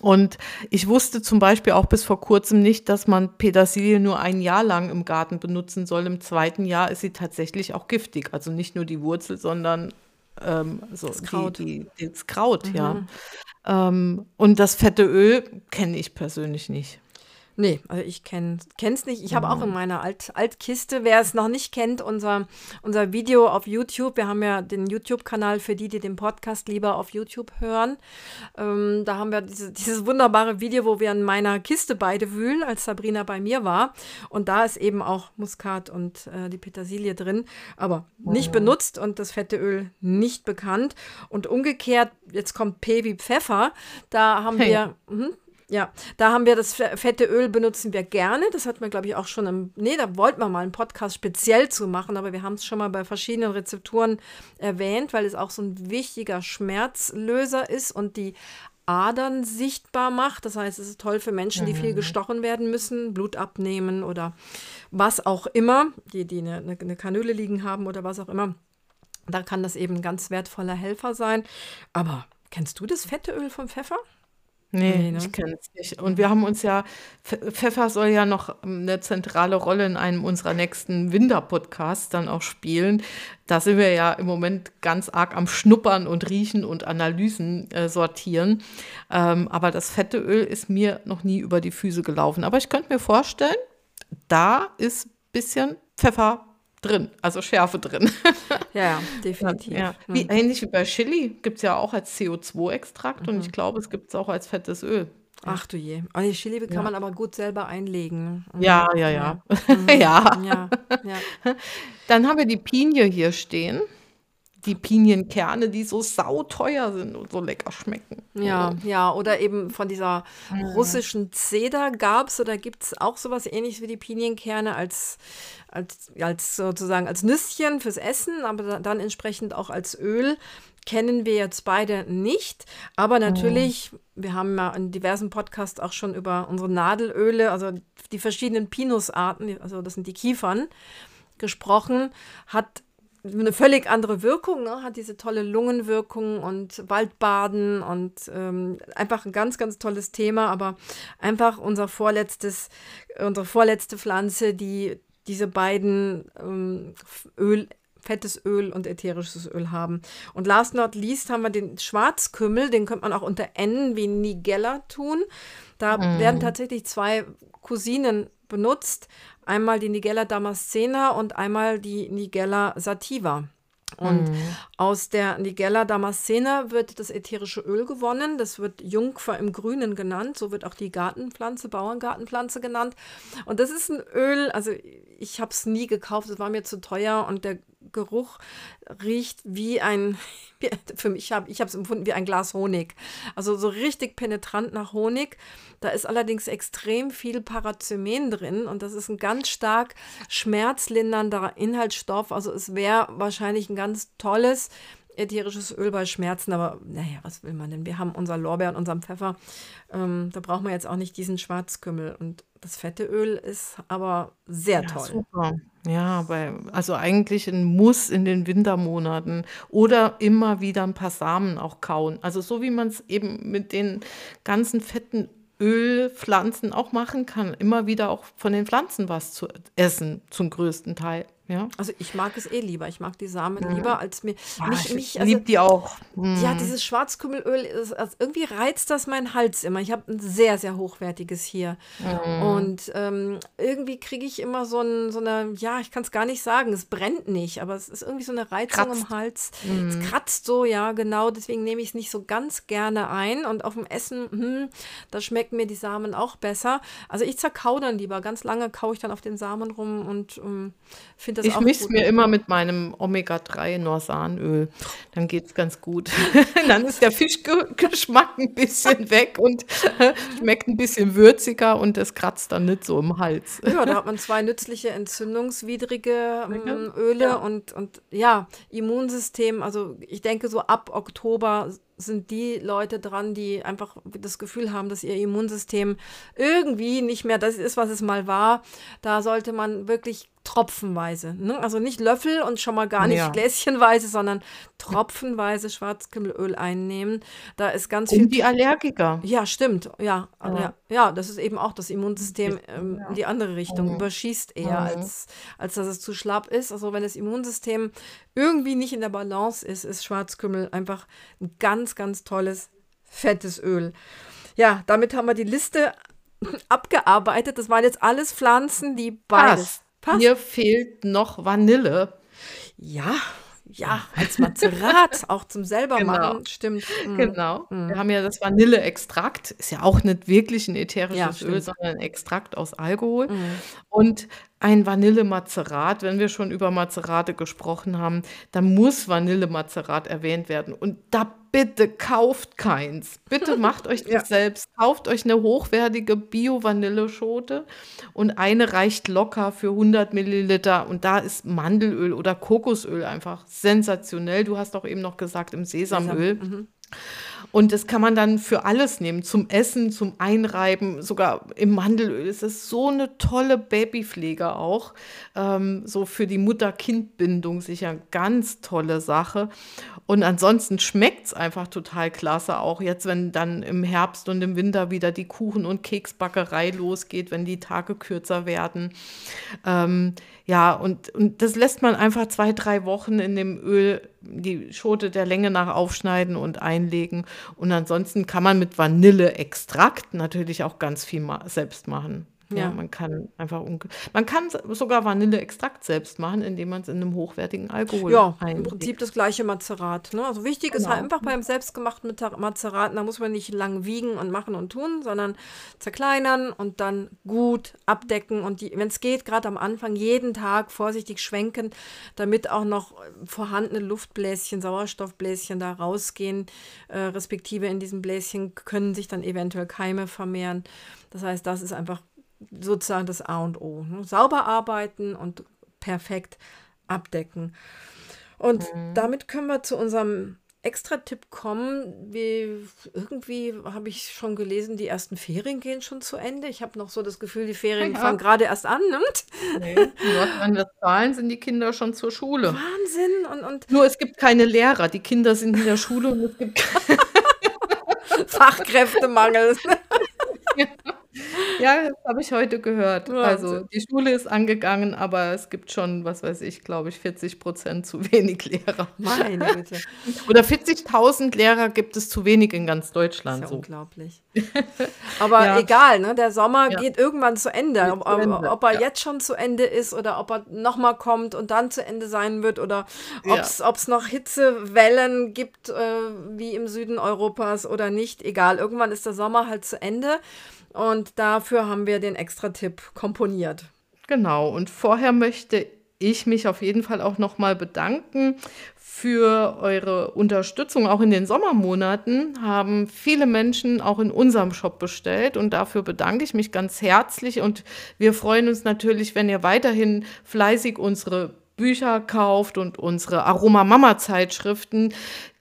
Und ich wusste zum Beispiel auch bis vor kurzem nicht, dass man Petersilie nur ein Jahr lang im Garten benutzen soll. Im zweiten Jahr ist sie tatsächlich auch giftig. Also nicht nur die Wurzel, sondern ähm, so das Kraut, die, die, das Kraut mhm. ja. Ähm, und das fette Öl kenne ich persönlich nicht.
Nee, also ich kenne es nicht. Ich habe auch in meiner Alt, Altkiste, wer es noch nicht kennt, unser, unser Video auf YouTube. Wir haben ja den YouTube-Kanal für die, die den Podcast lieber auf YouTube hören. Ähm, da haben wir diese, dieses wunderbare Video, wo wir in meiner Kiste beide wühlen, als Sabrina bei mir war. Und da ist eben auch Muskat und äh, die Petersilie drin, aber nicht benutzt und das fette Öl nicht bekannt. Und umgekehrt, jetzt kommt P wie Pfeffer. Da haben hey. wir, mh, ja, da haben wir das fette Öl benutzen wir gerne. Das hat man, glaube ich, auch schon im. Nee, da wollten wir mal einen Podcast speziell zu machen, aber wir haben es schon mal bei verschiedenen Rezepturen erwähnt, weil es auch so ein wichtiger Schmerzlöser ist und die Adern sichtbar macht. Das heißt, es ist toll für Menschen, die viel mhm. gestochen werden müssen, Blut abnehmen oder was auch immer, die, die eine, eine Kanüle liegen haben oder was auch immer. Da kann das eben ein ganz wertvoller Helfer sein. Aber kennst du das fette Öl vom Pfeffer?
Nee, Ne, ne? ich kenne es nicht. Und wir haben uns ja Pfeffer soll ja noch eine ähm, zentrale Rolle in einem unserer nächsten Winter-Podcasts dann auch spielen. Da sind wir ja im Moment ganz arg am Schnuppern und Riechen und Analysen äh, sortieren. Ähm, aber das fette Öl ist mir noch nie über die Füße gelaufen. Aber ich könnte mir vorstellen, da ist ein bisschen Pfeffer drin, also Schärfe drin.
Ja, ja definitiv. Ja.
Wie, ähnlich wie bei Chili gibt es ja auch als CO2-Extrakt mhm. und ich glaube, es gibt es auch als fettes Öl.
Ach du je. Oh, die Chili kann ja. man aber gut selber einlegen.
Mhm. Ja, ja, ja. Mhm. ja. ja. ja. Dann haben wir die Pinie hier stehen die Pinienkerne, die so sauteuer sind und so lecker schmecken.
Ja, ja, oder eben von dieser russischen Zeder gab es oder gibt es auch sowas ähnliches wie die Pinienkerne als, als, als sozusagen als Nüsschen fürs Essen, aber dann entsprechend auch als Öl. Kennen wir jetzt beide nicht, aber natürlich, wir haben ja in diversen Podcasts auch schon über unsere Nadelöle, also die verschiedenen Pinusarten, also das sind die Kiefern, gesprochen, hat eine völlig andere Wirkung, ne? hat diese tolle Lungenwirkung und Waldbaden und ähm, einfach ein ganz, ganz tolles Thema, aber einfach unser vorletztes, unsere vorletzte Pflanze, die diese beiden ähm, Öl, fettes Öl und ätherisches Öl haben. Und last not least haben wir den Schwarzkümmel, den könnte man auch unter N wie Nigella tun. Da mm. werden tatsächlich zwei Cousinen benutzt. Einmal die Nigella damascena und einmal die Nigella sativa. Und mm. aus der Nigella damascena wird das ätherische Öl gewonnen. Das wird Jungfer im Grünen genannt. So wird auch die Gartenpflanze, Bauerngartenpflanze genannt. Und das ist ein Öl, also ich habe es nie gekauft, es war mir zu teuer und der Geruch riecht wie ein, für mich habe ich habe es empfunden wie ein Glas Honig. Also so richtig penetrant nach Honig. Da ist allerdings extrem viel Parazymen drin und das ist ein ganz stark schmerzlindernder Inhaltsstoff. Also es wäre wahrscheinlich ein ganz tolles ätherisches Öl bei Schmerzen, aber naja, was will man denn? Wir haben unser Lorbeer und unseren Pfeffer. Ähm, da brauchen wir jetzt auch nicht diesen Schwarzkümmel. Und das fette Öl ist aber sehr ja, toll.
Super. Ja, weil, also eigentlich ein Muss in den Wintermonaten oder immer wieder ein paar Samen auch kauen. Also so wie man es eben mit den ganzen fetten Ölpflanzen auch machen kann, immer wieder auch von den Pflanzen was zu essen, zum größten Teil. Ja.
Also ich mag es eh lieber. Ich mag die Samen
Mhm.
lieber als mir.
Ah,
mich,
ich
mich,
liebe
also,
die auch.
ja,
Mm.
dieses Schwarzkümmelöl, ist, also irgendwie reizt das meinen Hals immer. Ich habe ein sehr, sehr hochwertiges hier.
Mhm.
Und ähm, irgendwie kriege ich immer so, ein, so eine, ja, ich kann es gar nicht sagen, es brennt nicht, aber es ist irgendwie so eine Reizung
Kratzt.
im Hals.
Mhm.
Es kratzt so, ja, genau. Deswegen nehme ich es nicht so ganz gerne ein. Und auf dem Essen, hm, da schmecken mir die Samen auch besser. Also ich zerkau dann lieber. Ganz lange kaue ich dann auf den Samen rum und ähm, finde das
Ich
auch
mische
gut.
mir immer mit meinem Omega-3 Norsanöl. Dann geht es ganz gut. Dann ist der Fischgeschmack ein bisschen weg und schmeckt ein bisschen würziger und es kratzt dann nicht so im Hals.
Ja, da hat man zwei nützliche entzündungswidrige ähm, Öle
Ja.
und, und ja, Immunsystem. Also ich denke, so ab Oktober sind die Leute dran, die einfach das Gefühl haben, dass ihr Immunsystem irgendwie nicht mehr das ist, was es mal war. Da sollte man wirklich tropfenweise, ne? also nicht Löffel und schon mal gar nicht
Ja.
gläschenweise, sondern tropfenweise Schwarzkümmelöl einnehmen. Da ist ganz viel
Um die Allergiker.
ja, stimmt. Ja,
Ja.
ja. ja, das ist eben auch das Immunsystem ähm, in die andere Richtung
Mhm.
überschießt eher,
Mhm.
als, als dass es zu schlapp ist. Also wenn das Immunsystem irgendwie nicht in der Balance ist, ist Schwarzkümmel einfach ein ganz, ganz tolles, fettes Öl. Ja, damit haben wir die Liste abgearbeitet. Das waren jetzt alles Pflanzen, die beides.
Passt.
Passt.
Mir fehlt noch Vanille.
Ja, ja, als Mazerat, auch zum selber
Genau.
machen, stimmt. Mhm.
Genau. Wir haben ja das Vanilleextrakt. Ist ja auch nicht wirklich ein
Ja,
ätherisches Öl,
stimmt.
sondern ein Extrakt aus Alkohol.
Mhm.
Und ein Vanillemazerat, wenn wir schon über Mazerate gesprochen haben, dann muss Vanillemazerat erwähnt werden. Und da bitte kauft keins. Bitte macht euch das
Ja.
selbst. Kauft euch eine hochwertige Bio-Vanilleschote und eine reicht locker für 100 Milliliter. Und da ist Mandelöl oder Kokosöl einfach sensationell. Du hast auch eben noch gesagt, im Sesamöl.
Mhm.
Und das kann man dann für alles nehmen, zum Essen, zum Einreiben, sogar im Mandelöl. Es ist so eine tolle Babypflege auch. Ähm, so für die Mutter-Kind-Bindung sicher ganz tolle Sache. Und ansonsten schmeckt es einfach total klasse, auch jetzt, wenn dann im Herbst und im Winter wieder die Kuchen- und Keksbackerei losgeht, wenn die Tage kürzer werden. Ähm, ja, und, und das lässt man einfach zwei, drei Wochen in dem Öl die Schote der Länge nach aufschneiden und einlegen. Und ansonsten kann man mit Vanilleextrakt natürlich auch ganz viel selbst machen. Ja,
Ja.
man kann einfach man kann sogar Vanilleextrakt selbst machen, indem man es in einem hochwertigen Alkohol
Ja, im
einlegt.
Prinzip das gleiche Mazerat. Ne? Also wichtig ist halt
Genau.
einfach beim selbstgemachten Mazerat, da muss man nicht lang wiegen und machen und tun, sondern zerkleinern und dann gut abdecken und wenn es geht, gerade am Anfang jeden Tag vorsichtig schwenken, damit auch noch vorhandene Luftbläschen, Sauerstoffbläschen da rausgehen, äh, respektive in diesen Bläschen können sich dann eventuell Keime vermehren. Das heißt, das ist einfach sozusagen das A und O. Ne? Sauber arbeiten und perfekt abdecken. Und damit können wir zu unserem Extra-Tipp kommen. Wie, irgendwie habe ich schon gelesen, die ersten Ferien gehen schon zu Ende. Ich habe noch so das Gefühl, die Ferien
Ja.
fangen gerade erst an. Nimmt.
Nee, in Nordrhein-Westfalen sind die Kinder schon zur Schule.
Wahnsinn. Und, und
Nur es gibt keine Lehrer. Die Kinder sind in der Schule und es gibt
Fachkräftemangel.
Ja, das habe ich heute gehört. Also
Wahnsinn.
die Schule ist angegangen, aber es gibt schon, was weiß ich, glaube ich, 40 Prozent zu wenig Lehrer.
Meine Güte.
Oder 40.000 Lehrer gibt es zu wenig in ganz
Das ist
Deutschland.
ja
So.
unglaublich. Aber
Ja.
egal, ne? der Sommer
Ja.
geht irgendwann zu Ende.
Geht
Ob,
zu
ob,
Ende,
ob er
ja.
jetzt schon zu Ende ist oder ob er nochmal kommt und dann zu Ende sein wird oder
Ja.
ob es noch Hitzewellen gibt, äh, wie im Süden Europas oder nicht. Egal, irgendwann ist der Sommer halt zu Ende. Und dafür haben wir den Extra-Tipp komponiert.
Genau. Und vorher möchte ich mich auf jeden Fall auch nochmal bedanken für eure Unterstützung. Auch in den Sommermonaten haben viele Menschen auch in unserem Shop bestellt und dafür bedanke ich mich ganz herzlich. Und wir freuen uns natürlich, wenn ihr weiterhin fleißig unsere Bücher kauft und unsere Aroma Mama Zeitschriften.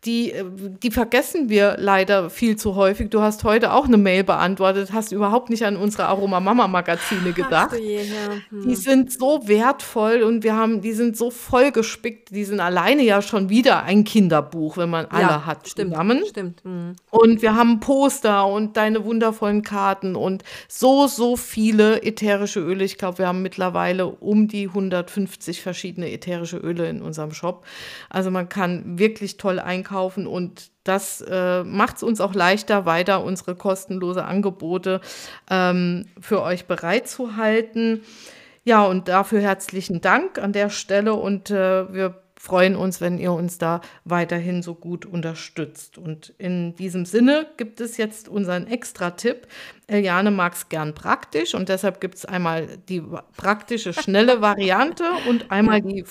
Die, äh, die vergessen wir leider viel zu häufig. Du hast heute auch eine Mail beantwortet, hast überhaupt nicht an unsere Aroma Mama Magazine gedacht. Je, ja. hm. Die sind so wertvoll und wir haben, die sind so vollgespickt, die sind alleine ja schon wieder ein Kinderbuch, wenn man alle ja, hat
stimmt, zusammen. Stimmt. Hm.
Und wir haben Poster und deine wundervollen Karten und so, so viele ätherische Öle. Ich glaube, wir haben mittlerweile um die 150 verschiedene ätherische Öle in unserem Shop. Also man kann wirklich toll einkaufen und das äh, macht es uns auch leichter, weiter unsere kostenlose Angebote ähm, für euch bereitzuhalten. Ja, und dafür herzlichen Dank an der Stelle und äh, wir freuen uns, wenn ihr uns da weiterhin so gut unterstützt. Und in diesem Sinne gibt es jetzt unseren Extra-Tipp. Eliane mag es gern praktisch und deshalb gibt es einmal die praktische, schnelle Variante und einmal die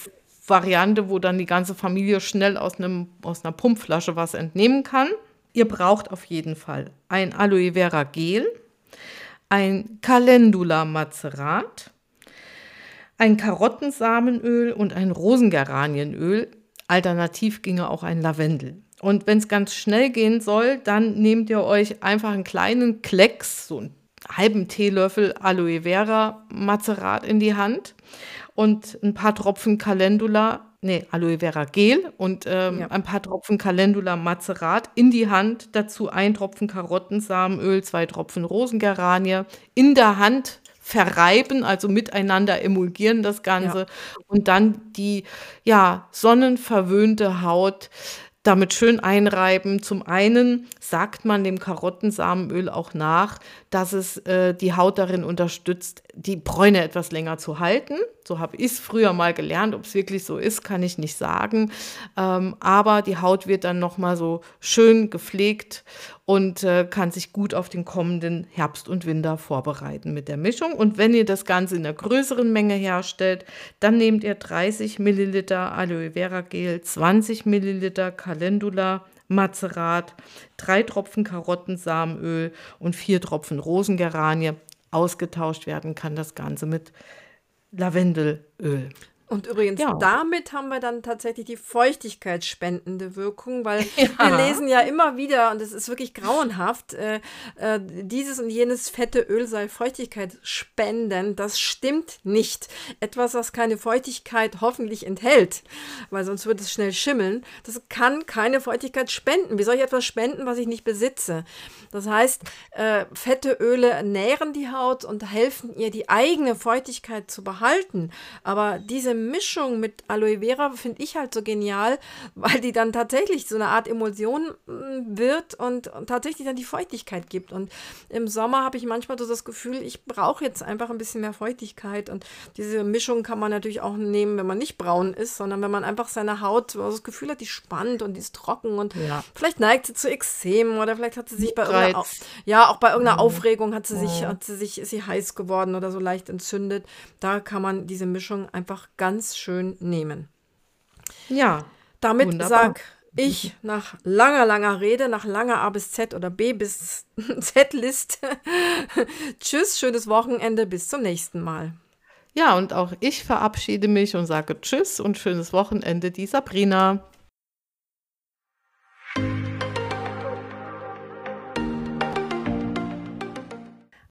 Variante, wo dann die ganze Familie schnell aus, einem, aus einer Pumpflasche was entnehmen kann. Ihr braucht auf jeden Fall ein Aloe Vera Gel, ein Calendula Macerat, ein Karottensamenöl und ein Rosengeranienöl. Alternativ ginge auch ein Lavendel. Und wenn es ganz schnell gehen soll, dann nehmt ihr euch einfach einen kleinen Klecks, so einen halben Teelöffel Aloe Vera Mazerat in die Hand und ein paar Tropfen Calendula, nee, Aloe Vera Gel und ähm, ja. ein paar Tropfen Calendula Mazerat in die Hand. Dazu ein Tropfen Karottensamenöl, zwei Tropfen Rosengeranie in der Hand verreiben, also miteinander emulgieren das Ganze ja. und dann die ja sonnenverwöhnte Haut damit schön einreiben. Zum einen sagt man dem Karottensamenöl auch nach, dass es äh, die Haut darin unterstützt, die Bräune etwas länger zu halten. So habe ich es früher mal gelernt. Ob es wirklich so ist, kann ich nicht sagen. Ähm, aber die Haut wird dann nochmal so schön gepflegt und äh, kann sich gut auf den kommenden Herbst und Winter vorbereiten mit der Mischung. Und wenn ihr das Ganze in einer größeren Menge herstellt, dann nehmt ihr 30 Milliliter Aloe Vera Gel, 20 Milliliter Calendula Mazerat, drei Tropfen Karottensamenöl und vier Tropfen Rosengeranie. Ausgetauscht werden kann das Ganze mit Lavendelöl.
Und übrigens, ja. damit haben wir dann tatsächlich die feuchtigkeitsspendende Wirkung, weil ja. wir lesen ja immer wieder, und es ist wirklich grauenhaft, äh, äh, dieses und jenes fette Öl sei feuchtigkeitsspendend. Das stimmt nicht. Etwas, was keine Feuchtigkeit hoffentlich enthält, weil sonst würde es schnell schimmeln, das kann keine Feuchtigkeit spenden. Wie soll ich etwas spenden, was ich nicht besitze? Das heißt, äh, fette Öle nähren die Haut und helfen ihr, die eigene Feuchtigkeit zu behalten. Aber diese Mischung mit Aloe Vera finde ich halt so genial, weil die dann tatsächlich so eine Art Emulsion mm, wird und, und tatsächlich dann die Feuchtigkeit gibt. Und im Sommer habe ich manchmal so das Gefühl, ich brauche jetzt einfach ein bisschen mehr Feuchtigkeit. Und diese Mischung kann man natürlich auch nehmen, wenn man nicht braun ist, sondern wenn man einfach seine Haut so das Gefühl hat, die spannt und die ist trocken und ja. vielleicht neigt sie zu Ekzem oder vielleicht hat sie sich bei irgendeiner, ja, auch bei irgendeiner mhm. Aufregung hat sie sich, hat sie sich, ist sie heiß geworden oder so leicht entzündet. Da kann man diese Mischung einfach ganz ganz schön nehmen.
Ja.
Damit sag ich nach langer, langer Rede, nach langer A bis Z oder B bis Z-Liste. Tschüss, schönes Wochenende, bis zum nächsten Mal.
Ja, und auch ich verabschiede mich und sage Tschüss und schönes Wochenende, die Sabrina.